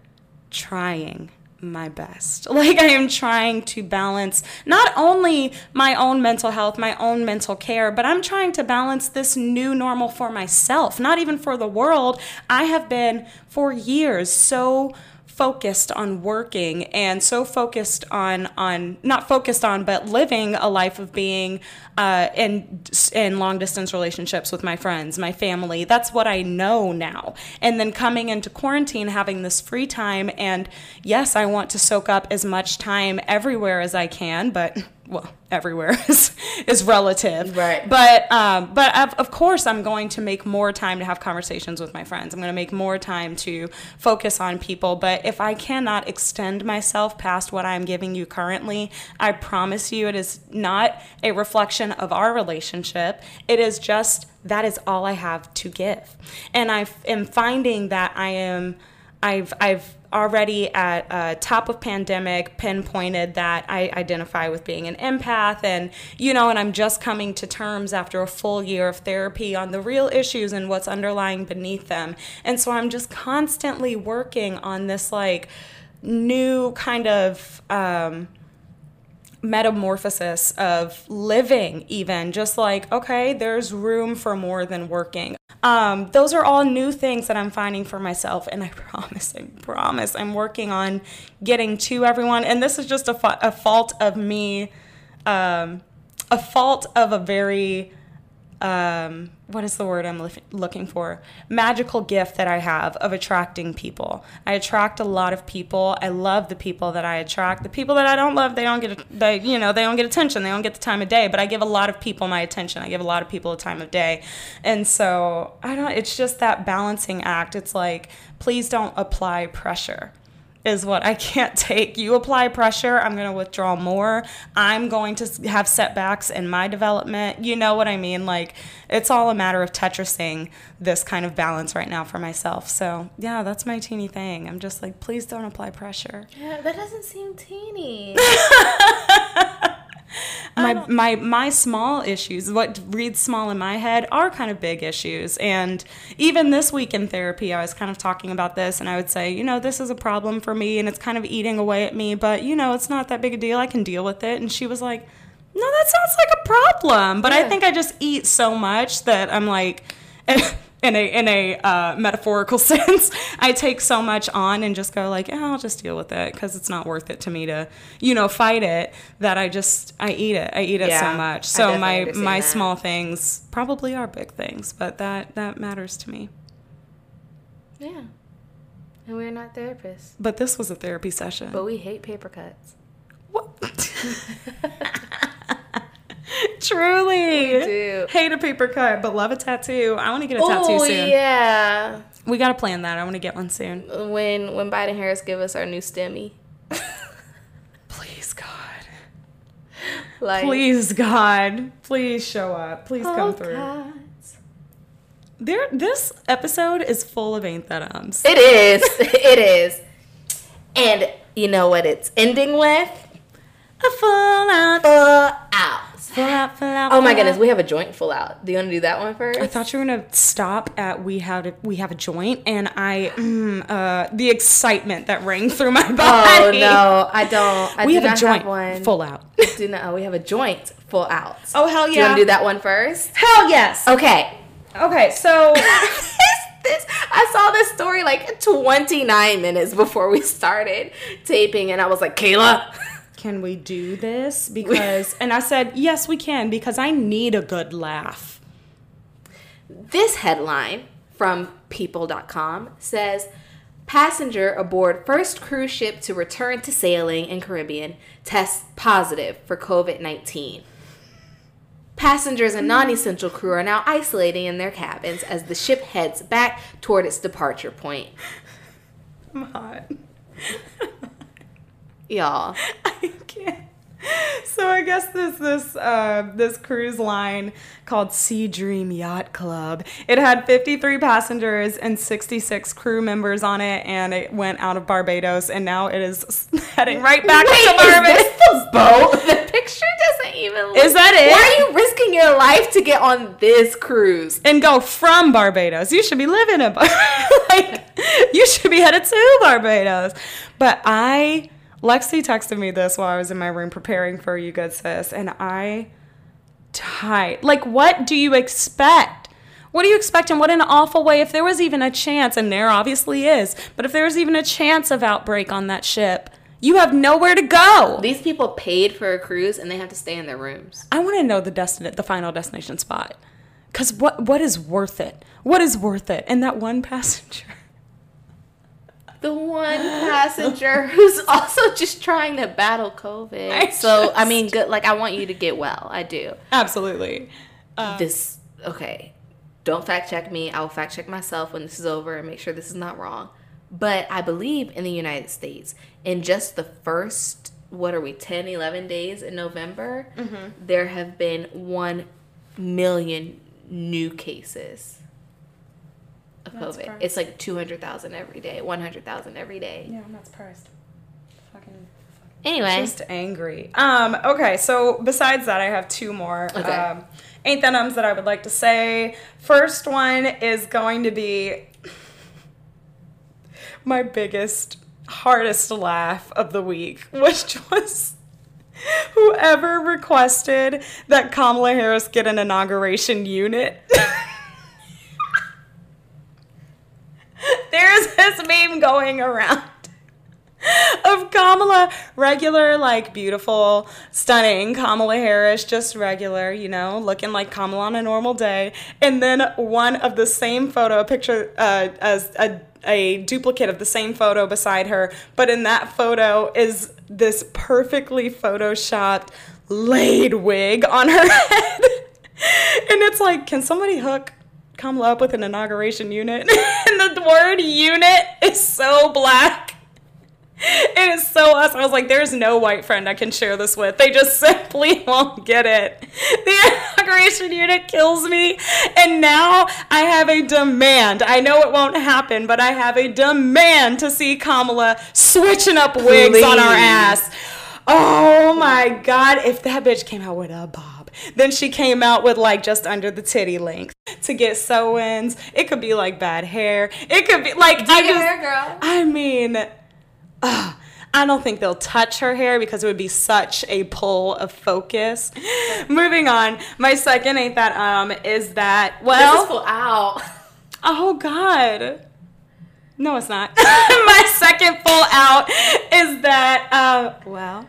trying my best. Like I am trying to balance not only my own mental health, my own mental care, but I'm trying to balance this new normal for myself, not even for the world. I have been for years so focused on working and so focused on on not focused on but living a life of being uh, in in long distance relationships with my friends, my family. That's what I know now. And then coming into quarantine, having this free time, and yes, I want to soak up as much time everywhere as I can, but well, everywhere is is relative, Right. But um, but of, of course, I'm going to make more time to have conversations with my friends. I'm going to make more time to focus on people. But if I cannot extend myself past what I'm giving you currently, I promise you, it is not a reflection of our relationship. It is just that is all I have to give, and i am finding that I am I've I've already at uh, top of pandemic pinpointed that I identify with being an empath, and you know, and I'm just coming to terms after a full year of therapy on the real issues and what's underlying beneath them. And so I'm just constantly working on this like new kind of. Um, metamorphosis of living even just like okay there's room for more than working. Um, those are all new things that i'm finding for myself and i promise i promise i'm working on getting to everyone. And this is just a, fa- a fault of me um, a fault of a very um, what is the word I'm looking for? Magical gift that I have of attracting people. I attract a lot of people. I love the people that I attract. The people that I don't love, they don't get they you know they don't get attention. They don't get the time of day. But I give a lot of people my attention. I give a lot of people a time of day, and so I don't. It's just that balancing act. It's like please don't apply pressure is what I can't take. You apply pressure, I'm going to withdraw more. I'm going to have setbacks in my development. You know what I mean? Like, it's all a matter of Tetrising this kind of balance right now for myself. So, yeah, that's my teeny thing. I'm just like, please don't apply pressure. Yeah, that doesn't seem teeny. my my my small issues what reads small in my head are kind of big issues. And even this week in therapy i was kind of talking about this and i would say you know this is a problem for me and it's kind of eating away at me but you know it's not that big a deal. I can deal with it. And she was like no that sounds like a problem but yeah. i think i just eat so much that i'm like in a in a uh, metaphorical sense. I take so much on and just go like, yeah, I'll just deal with it because it's not worth it to me to, you know, fight it. That I just I eat it. I eat it yeah, so much. So my my that. small things probably are big things, but that that matters to me. Yeah, and we're not therapists. But this was a therapy session. But we hate paper cuts. What? Truly. We do. Hate a paper cut, but love a tattoo. I want to get a tattoo oh, soon. yeah. We got to plan that. I want to get one soon. When when Biden Harris give us our new STEMI. Please, God. Like, Please, God. Please show up. Please oh, come through. God. There, this episode is full of ain't that ums. It is. it is. And you know what it's ending with? A full out. Full out. Full out, full out. Oh my goodness, we have a joint full out. Do you want to do that one first? I thought you were gonna stop at we have a, we have a joint, and I mm, uh, the excitement that rang through my body. Oh no, I don't. I we do have a joint have one. full out. do not. We have a joint full out. Oh hell yeah! Do you want to do that one first? Hell yes. Okay. Okay, so. this I saw this story like 29 minutes before we started taping and I was like, "Kayla, can we do this? Because, and I said, yes, we can, because I need a good laugh. This headline from people.com says, Passenger aboard first cruise ship to return to sailing in Caribbean tests positive for COVID 19. Passengers and non essential crew are now isolating in their cabins as the ship heads back toward its departure point. I'm hot. Y'all. I can't. So I guess this this uh, this cruise line called SeaDream Yacht Club. It had 53 passengers and 66 crew members on it, and it went out of Barbados, and now it is heading right back Wait, to Barbados. Is the boat? The picture doesn't even. Look. Is that it? Why are you risking your life to get on this cruise and go from Barbados? You should be living in Barbados. like you should be headed to Barbados, but I Lexi texted me this while I was in my room preparing for you, good sis, and I died. Like, what do you expect? What do you expect? And what an awful way. If there was even a chance, and there obviously is, but if there was even a chance of outbreak on that ship, you have nowhere to go. These people paid for a cruise and they have to stay in their rooms. I want to know the destin- the final destination spot. Cause what what is worth it? What is worth it? And that one passenger the one passenger who's also just trying to battle COVID. I so just... I mean, good. Like I want you to get well. I do. Absolutely. Um, this okay. Don't fact check me. I will fact check myself when this is over and make sure this is not wrong. But I believe in the United States, in just the first, what are we, 10, 11 days in November, mm-hmm. there have been 1 million new cases of That's COVID. priced. It's like two hundred thousand every day, one hundred thousand every day. Yeah, I'm not surprised. Fucking Anyway, just angry. Um, okay, so besides that, I have two more. Okay. Um, ain't that ums that I would like to say. First one is going to be my biggest, hardest laugh of the week, which was whoever requested that Kamala Harris get an inauguration unit. There's this meme going around of Kamala, regular, like beautiful, stunning Kamala Harris, just regular, you know, looking like Kamala on a normal day. And then one of the same photo, a picture uh, as a, a duplicate of the same photo beside her, but in that photo is this perfectly photoshopped laid wig on her head. and it's like, can somebody hook Kamala up with an inauguration unit? and the word unit is so black. It is so us. I was like, there's no white friend I can share this with. They just simply won't get it. The inauguration unit kills me. And now I have a demand. I know it won't happen, but I have a demand to see Kamala switching up wigs on our ass. Oh my God. If that bitch came out with a bob, then she came out with like just under the titty length to get sew ins. It could be like bad hair. It could be like, I your just, hair, girl. I mean, I don't think they'll touch her hair because it would be such a pull of focus. Moving on, my second ain't that um is that this well is full out. oh god. No, it's not. my second full out is that uh well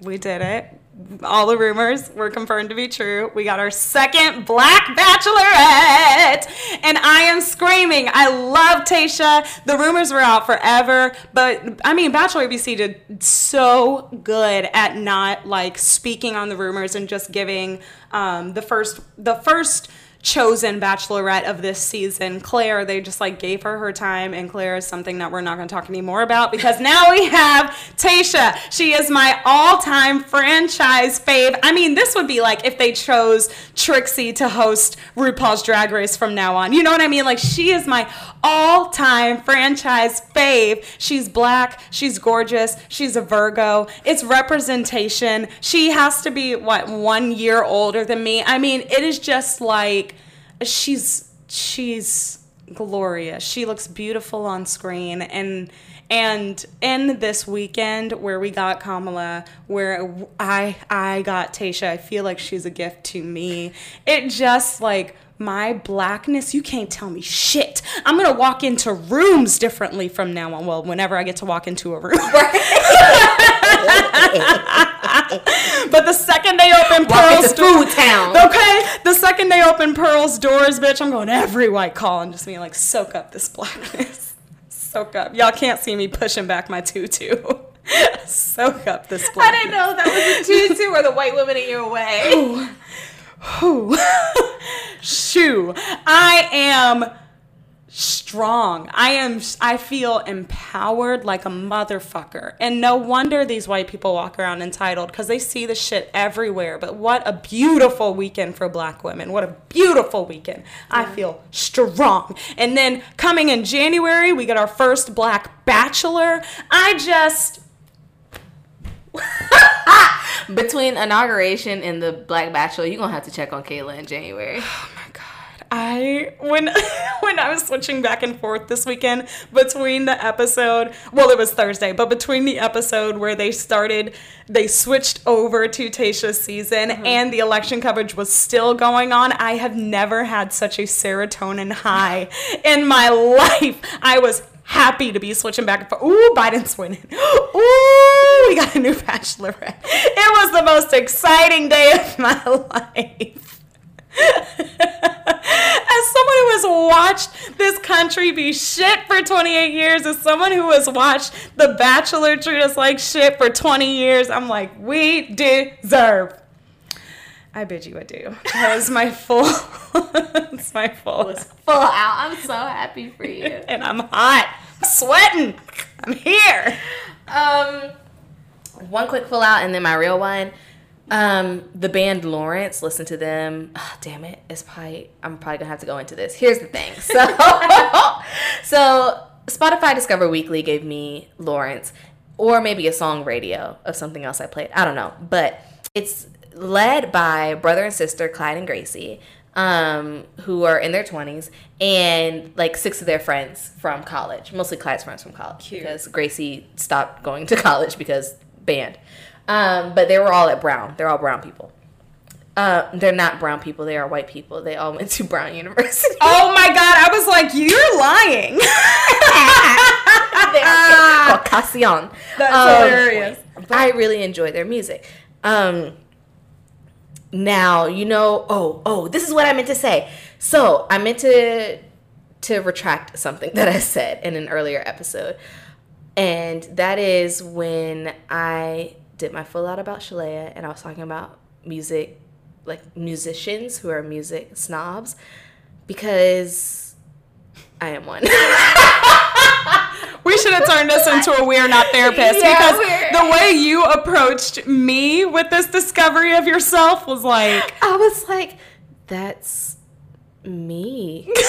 we did it. All the rumors were confirmed to be true. We got our second black bachelorette. And I am screaming. I love Tayshia. The rumors were out forever. But I mean, Bachelor ABC did so good at not like speaking on the rumors and just giving um, the first the first chosen bachelorette of this season, Claire, they just like gave her her time, and Claire is something that we're not going to talk anymore about because now we have Tayshia. She is my all-time franchise fave. I mean, this would be like if they chose Trixie to host RuPaul's Drag Race from now on. You know what I mean? Like she is my all-time franchise fave. She's black, she's gorgeous, she's a Virgo. It's representation. She has to be what one year older than me. I mean, it is just like she's she's glorious. She looks beautiful on screen and and in this weekend where we got Kamala, where I I got Tayshia, I feel like she's a gift to me. It just like my blackness, you can't tell me shit. I'm gonna walk into rooms differently from now on. Well, whenever I get to walk into a room. but the second they open Walk Pearl's door, Food Town. okay, the second they open Pearl's doors, bitch, I'm going every white call and just being like, soak up this blackness, soak up. Y'all can't see me pushing back my tutu. soak up this blackness. I didn't know that was a tutu or the white women in your way. Whew. Shoo. I am strong. I am I feel empowered like a motherfucker. And no wonder these white people walk around entitled cuz they see the shit everywhere. But what a beautiful weekend for black women. What a beautiful weekend. I feel strong. And then coming in January, we get our first black bachelor. I just Between inauguration and the Black Bachelor, you're gonna have to check on Kayla in January. Oh my god. I when when I was switching back and forth this weekend between the episode, well it was Thursday, but between the episode where they started they switched over to Tayshia's season mm-hmm. and the election coverage was still going on, I have never had such a serotonin high in my life. I was happy to be switching back and forth. Ooh, Biden's winning. Ooh, we got a new bachelorette. It was the most exciting day of my life. As someone who has watched this country be shit for 28 years, as someone who has watched The Bachelor treat us like shit for 20 years, I'm like, we deserve. I bid you adieu. That is my full. it's my full. Full out. I'm so happy for you. And I'm hot. Sweating. I'm here. Um, one quick full out and then my real one. Um, the band Lawrence, listen to them. Oh, damn it, it's probably I'm probably gonna have to go into this. Here's the thing. So, so Spotify Discover Weekly gave me Lawrence, or maybe a song radio of something else I played. I don't know, but it's led by brother and sister Clyde and Gracie, um, who are in their 20s, and like six of their friends from college, mostly Clyde's friends from college, Cute. because Gracie stopped going to college because banned. Um, but they were all at Brown. They're all Brown people. Uh, they're not brown people. They are white people. They all went to Brown University. Oh my god, I was like, you're lying. they are Caucasian. That's Um, hilarious. I really enjoy their music. Um, now you know. Oh, oh, this is what I meant to say. So I meant to to retract something that I said in an earlier episode, and that is when I did my full out about Shalea, and I was talking about music, like musicians who are music snobs, because I am one. We should have turned this into a we're not therapists Yeah, because the way you approached me with this discovery of yourself was like, I was like, that's me.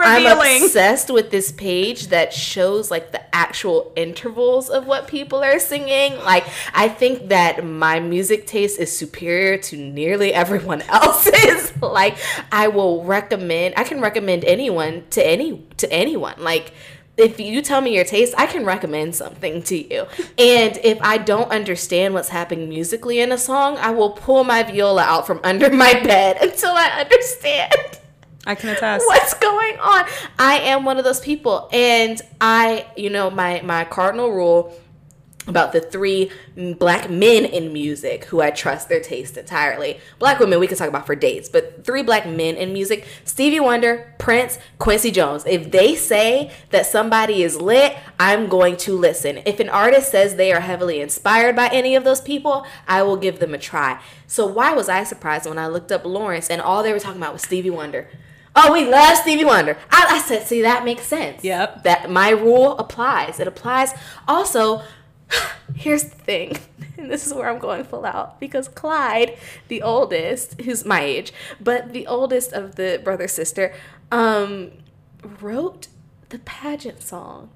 I'm Revealing. obsessed with this page that shows like the actual intervals of what people are singing. Like, I think that my music taste is superior to nearly everyone else's. like, I will recommend. I can recommend anyone to any to anyone. Like. If you tell me your taste, I can recommend something to you. And if I don't understand what's happening musically in a song, I will pull my viola out from under my bed until I understand I can attest. what's going on i am one of those people and i you know my my cardinal rule about the three black men in music who I trust their taste entirely. Black women we could talk about for days, but three black men in music Stevie Wonder, Prince, Quincy Jones. If they say that somebody is lit, I'm going to listen. If an artist says they are heavily inspired by any of those people, I will give them a try. So, why was I surprised when I looked up Lawrence and all they were talking about was Stevie Wonder? Oh, we love Stevie Wonder. I, I said, see, that makes sense. Yep. That my rule applies. It applies. Also, here's the thing, and this is where I'm going full out because Clyde, the oldest, who's my age, but the oldest of the brother sister, um, wrote the pageant song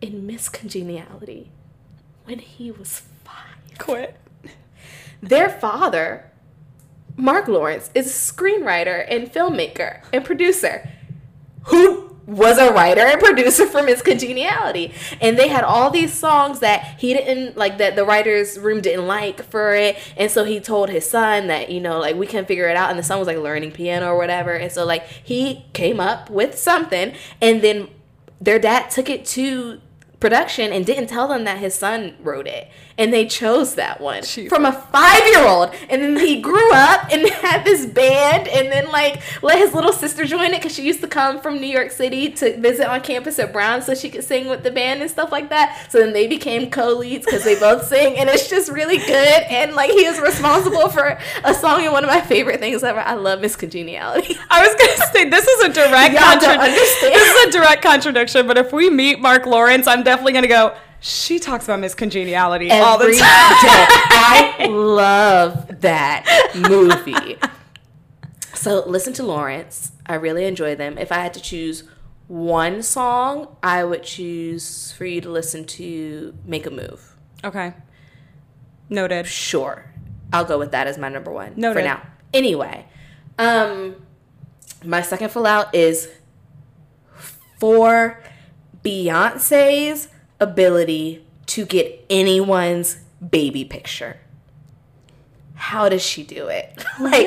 in Miss Congeniality when he was five. Quit. Their father, Mark Lawrence, is a screenwriter and filmmaker and producer who was a writer and producer for Miss Congeniality. And they had all these songs that he didn't like that the writer's room didn't like for it. And so he told his son that, you know, like we can figure it out. And the son was like learning piano or whatever. And so like he came up with something and then their dad took it to production and didn't tell them that his son wrote it and they chose that one Jesus. from a five-year-old and then he grew up and had this band and then like let his little sister join it because she used to come from new york city to visit on campus at brown so she could sing with the band and stuff like that so then they became co-leads because they both sing and it's just really good and like he is responsible for a song and one of my favorite things ever i love miss congeniality I was gonna say this is a direct contradiction. This is a direct contradiction. But if we meet Mark Lawrence, I'm definitely gonna go. She talks about Miss Congeniality all the time. I love that movie. So listen to Lawrence. I really enjoy them. If I had to choose one song, I would choose for you to listen to Make a Move. Okay. Noted. Sure. I'll go with that as my number one for now. Anyway, um my second full out is for Beyonce's ability to get anyone's baby picture. How does she do it? like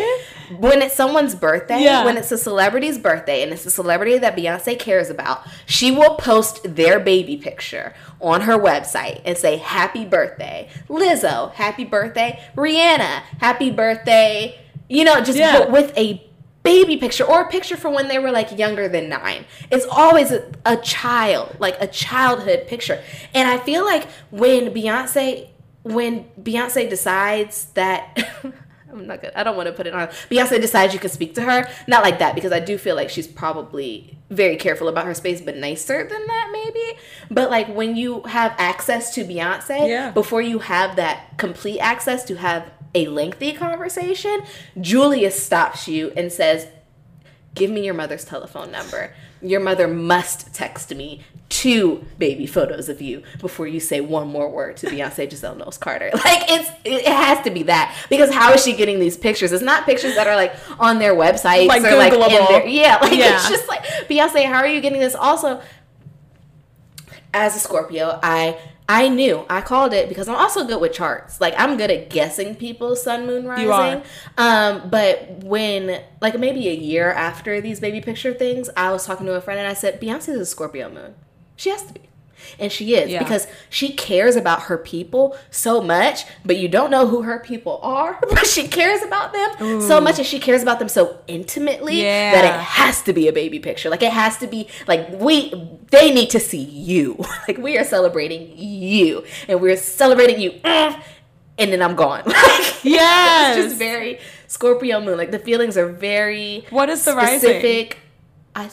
when it's someone's birthday, Yeah. when it's a celebrity's birthday and it's a celebrity that Beyonce cares about, she will post their baby picture on her website and say happy birthday. Lizzo, happy birthday. Rihanna, happy birthday. You know, just Yeah. with a baby picture or a picture from when they were like younger than nine. It's always a, a child, like a childhood picture. And I feel like when Beyonce, when Beyonce decides that. I'm not good. I don't want to put it on. Beyonce decides you can speak to her. Not like that because I do feel like she's probably very careful about her space, but nicer than that, maybe. But like when you have access to Beyonce, Yeah. before you have that complete access to have a lengthy conversation, Julia stops you and says, Give me your mother's telephone number. Your mother must text me two baby photos of you before you say one more word to Beyonce Giselle Knowles Carter. Like it's it has to be that because how is she getting these pictures? It's not pictures that are like on their websites Like or like in their yeah. Like Yeah. it's just like Beyonce. How are you getting this? Also, as a Scorpio, I I knew I called it because I'm also good with charts. Like I'm good at guessing people's sun moon rising. You are. Um, but when like maybe a year after these baby picture things, I was talking to a friend and I said, Beyonce's a Scorpio moon. She has to be. And she is Yeah. because she cares about her people so much, but you don't know who her people are. But she cares about them so much, and she cares about them so intimately that it has to be a baby picture. Like it has to be like we they need to see you. Like we are celebrating you, and we're celebrating you. mm, And then I'm gone. Like, Yes. it's just very Scorpio moon. Like the feelings are very What is the rising? I think sh- I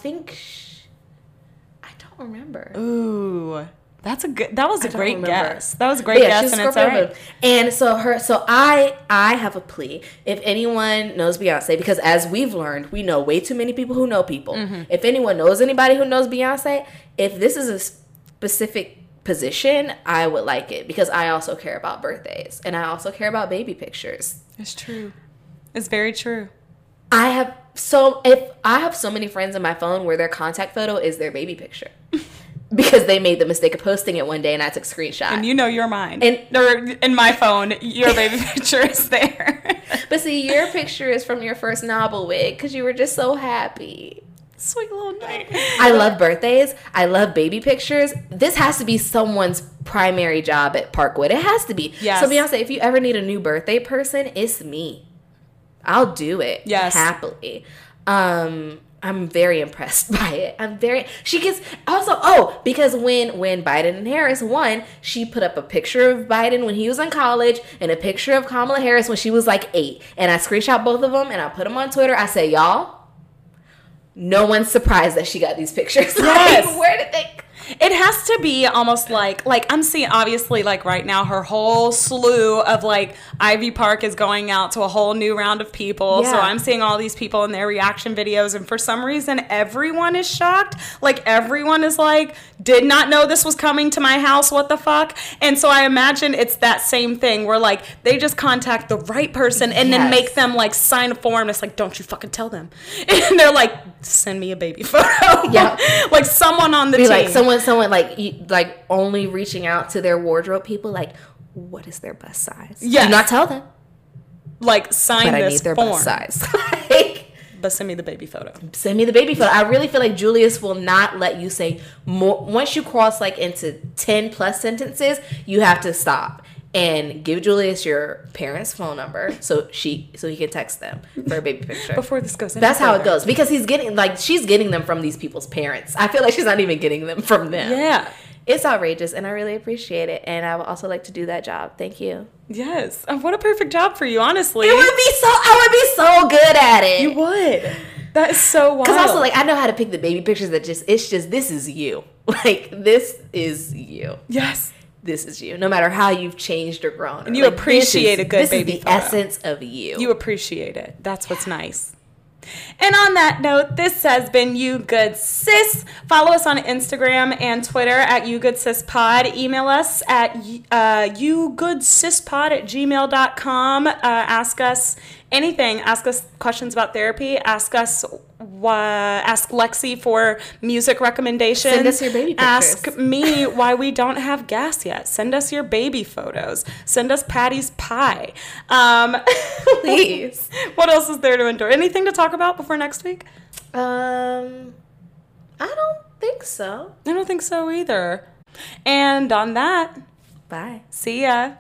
don't remember. Ooh, that's a good. That was a great remember. guess. That was a great yeah, guess, and it's Scorpio all right. And so her, so I, I have a plea. If anyone knows Beyonce, because as we've learned, we know way too many people who know people. Mm-hmm. If anyone knows anybody who knows Beyonce, if this is a specific position, I would like it because I also care about birthdays and I also care about baby pictures. It's true. It's very true. I have so if I have so many friends in my phone where their contact photo is their baby picture. because they made the mistake of posting it one day and I took a screenshot. And you know you're mine. And- or in my phone, your baby picture is there. But see, your picture is from your first novel wig because you were just so happy. Sweet little night. I love birthdays. I love baby pictures. This has to be someone's primary job at Parkwood. It has to be. Yes. So Beyonce, if you ever need a new birthday person, it's me. I'll do it. Yes. Happily. Um, I'm very impressed by it. I'm very she gets also oh, because when when Biden and Harris won, she put up a picture of Biden when he was in college and a picture of Kamala Harris when she was like eight. And I screenshot both of them and I put them on Twitter. I say, Y'all, no one's surprised that she got these pictures. Yes. Like, where did they It has to be almost like like I'm seeing obviously like right now her whole slew of like Ivy Park is going out to a whole new round of people. So I'm seeing all these people in their reaction videos and for some reason everyone is shocked. Like everyone is like did not know this was coming to my house. What the fuck? And so I imagine it's that same thing where like they just contact the right person and then make them like sign a form. It's like don't you fucking tell them. And they're like send me a baby photo. Yeah. like someone on the be team. like someone someone like you, like only reaching out to their wardrobe people like what is their bust size? Yes. Do not tell them. like sign But I need their form, bust size. like, but send me the baby photo. send me the baby photo. I really feel like Julius will not let you say more. Once you cross like into ten plus sentences, you have to stop and give Julius your parents' phone number so she so he can text them for a baby picture. Before this goes, That's how it goes because he's getting like she's getting them from these people's parents. I feel like she's not even getting them from them. Yeah. It's outrageous and I really appreciate it. And I would also like to do that job. Thank you. Yes. And what a perfect job for you, honestly. It would be so I would be so good at it. You would. That is so wild. Because also like I know how to pick the baby pictures that just it's just this is you. Like this is you. yes. This is you. No matter how you've changed or grown. And you Like, appreciate is- a good this baby is the photo. essence of you. You appreciate it. That's what's nice. And on that note, this has been You Good Sis. Follow us on Instagram and Twitter at You Good Sis Pod. Email us at uh, YouGoodSisPod at gmail.com. Uh, ask us anything. Ask us questions about therapy. Ask us wha- ask Lexi for music recommendations. Send us your baby pictures. Ask me why we don't have gas yet. Send us your baby photos. Send us Patti's pie. Um, Please. what else is there to endure? Anything to talk about before next week? Um I don't think so. I don't think so either. And on that, Bye. see ya.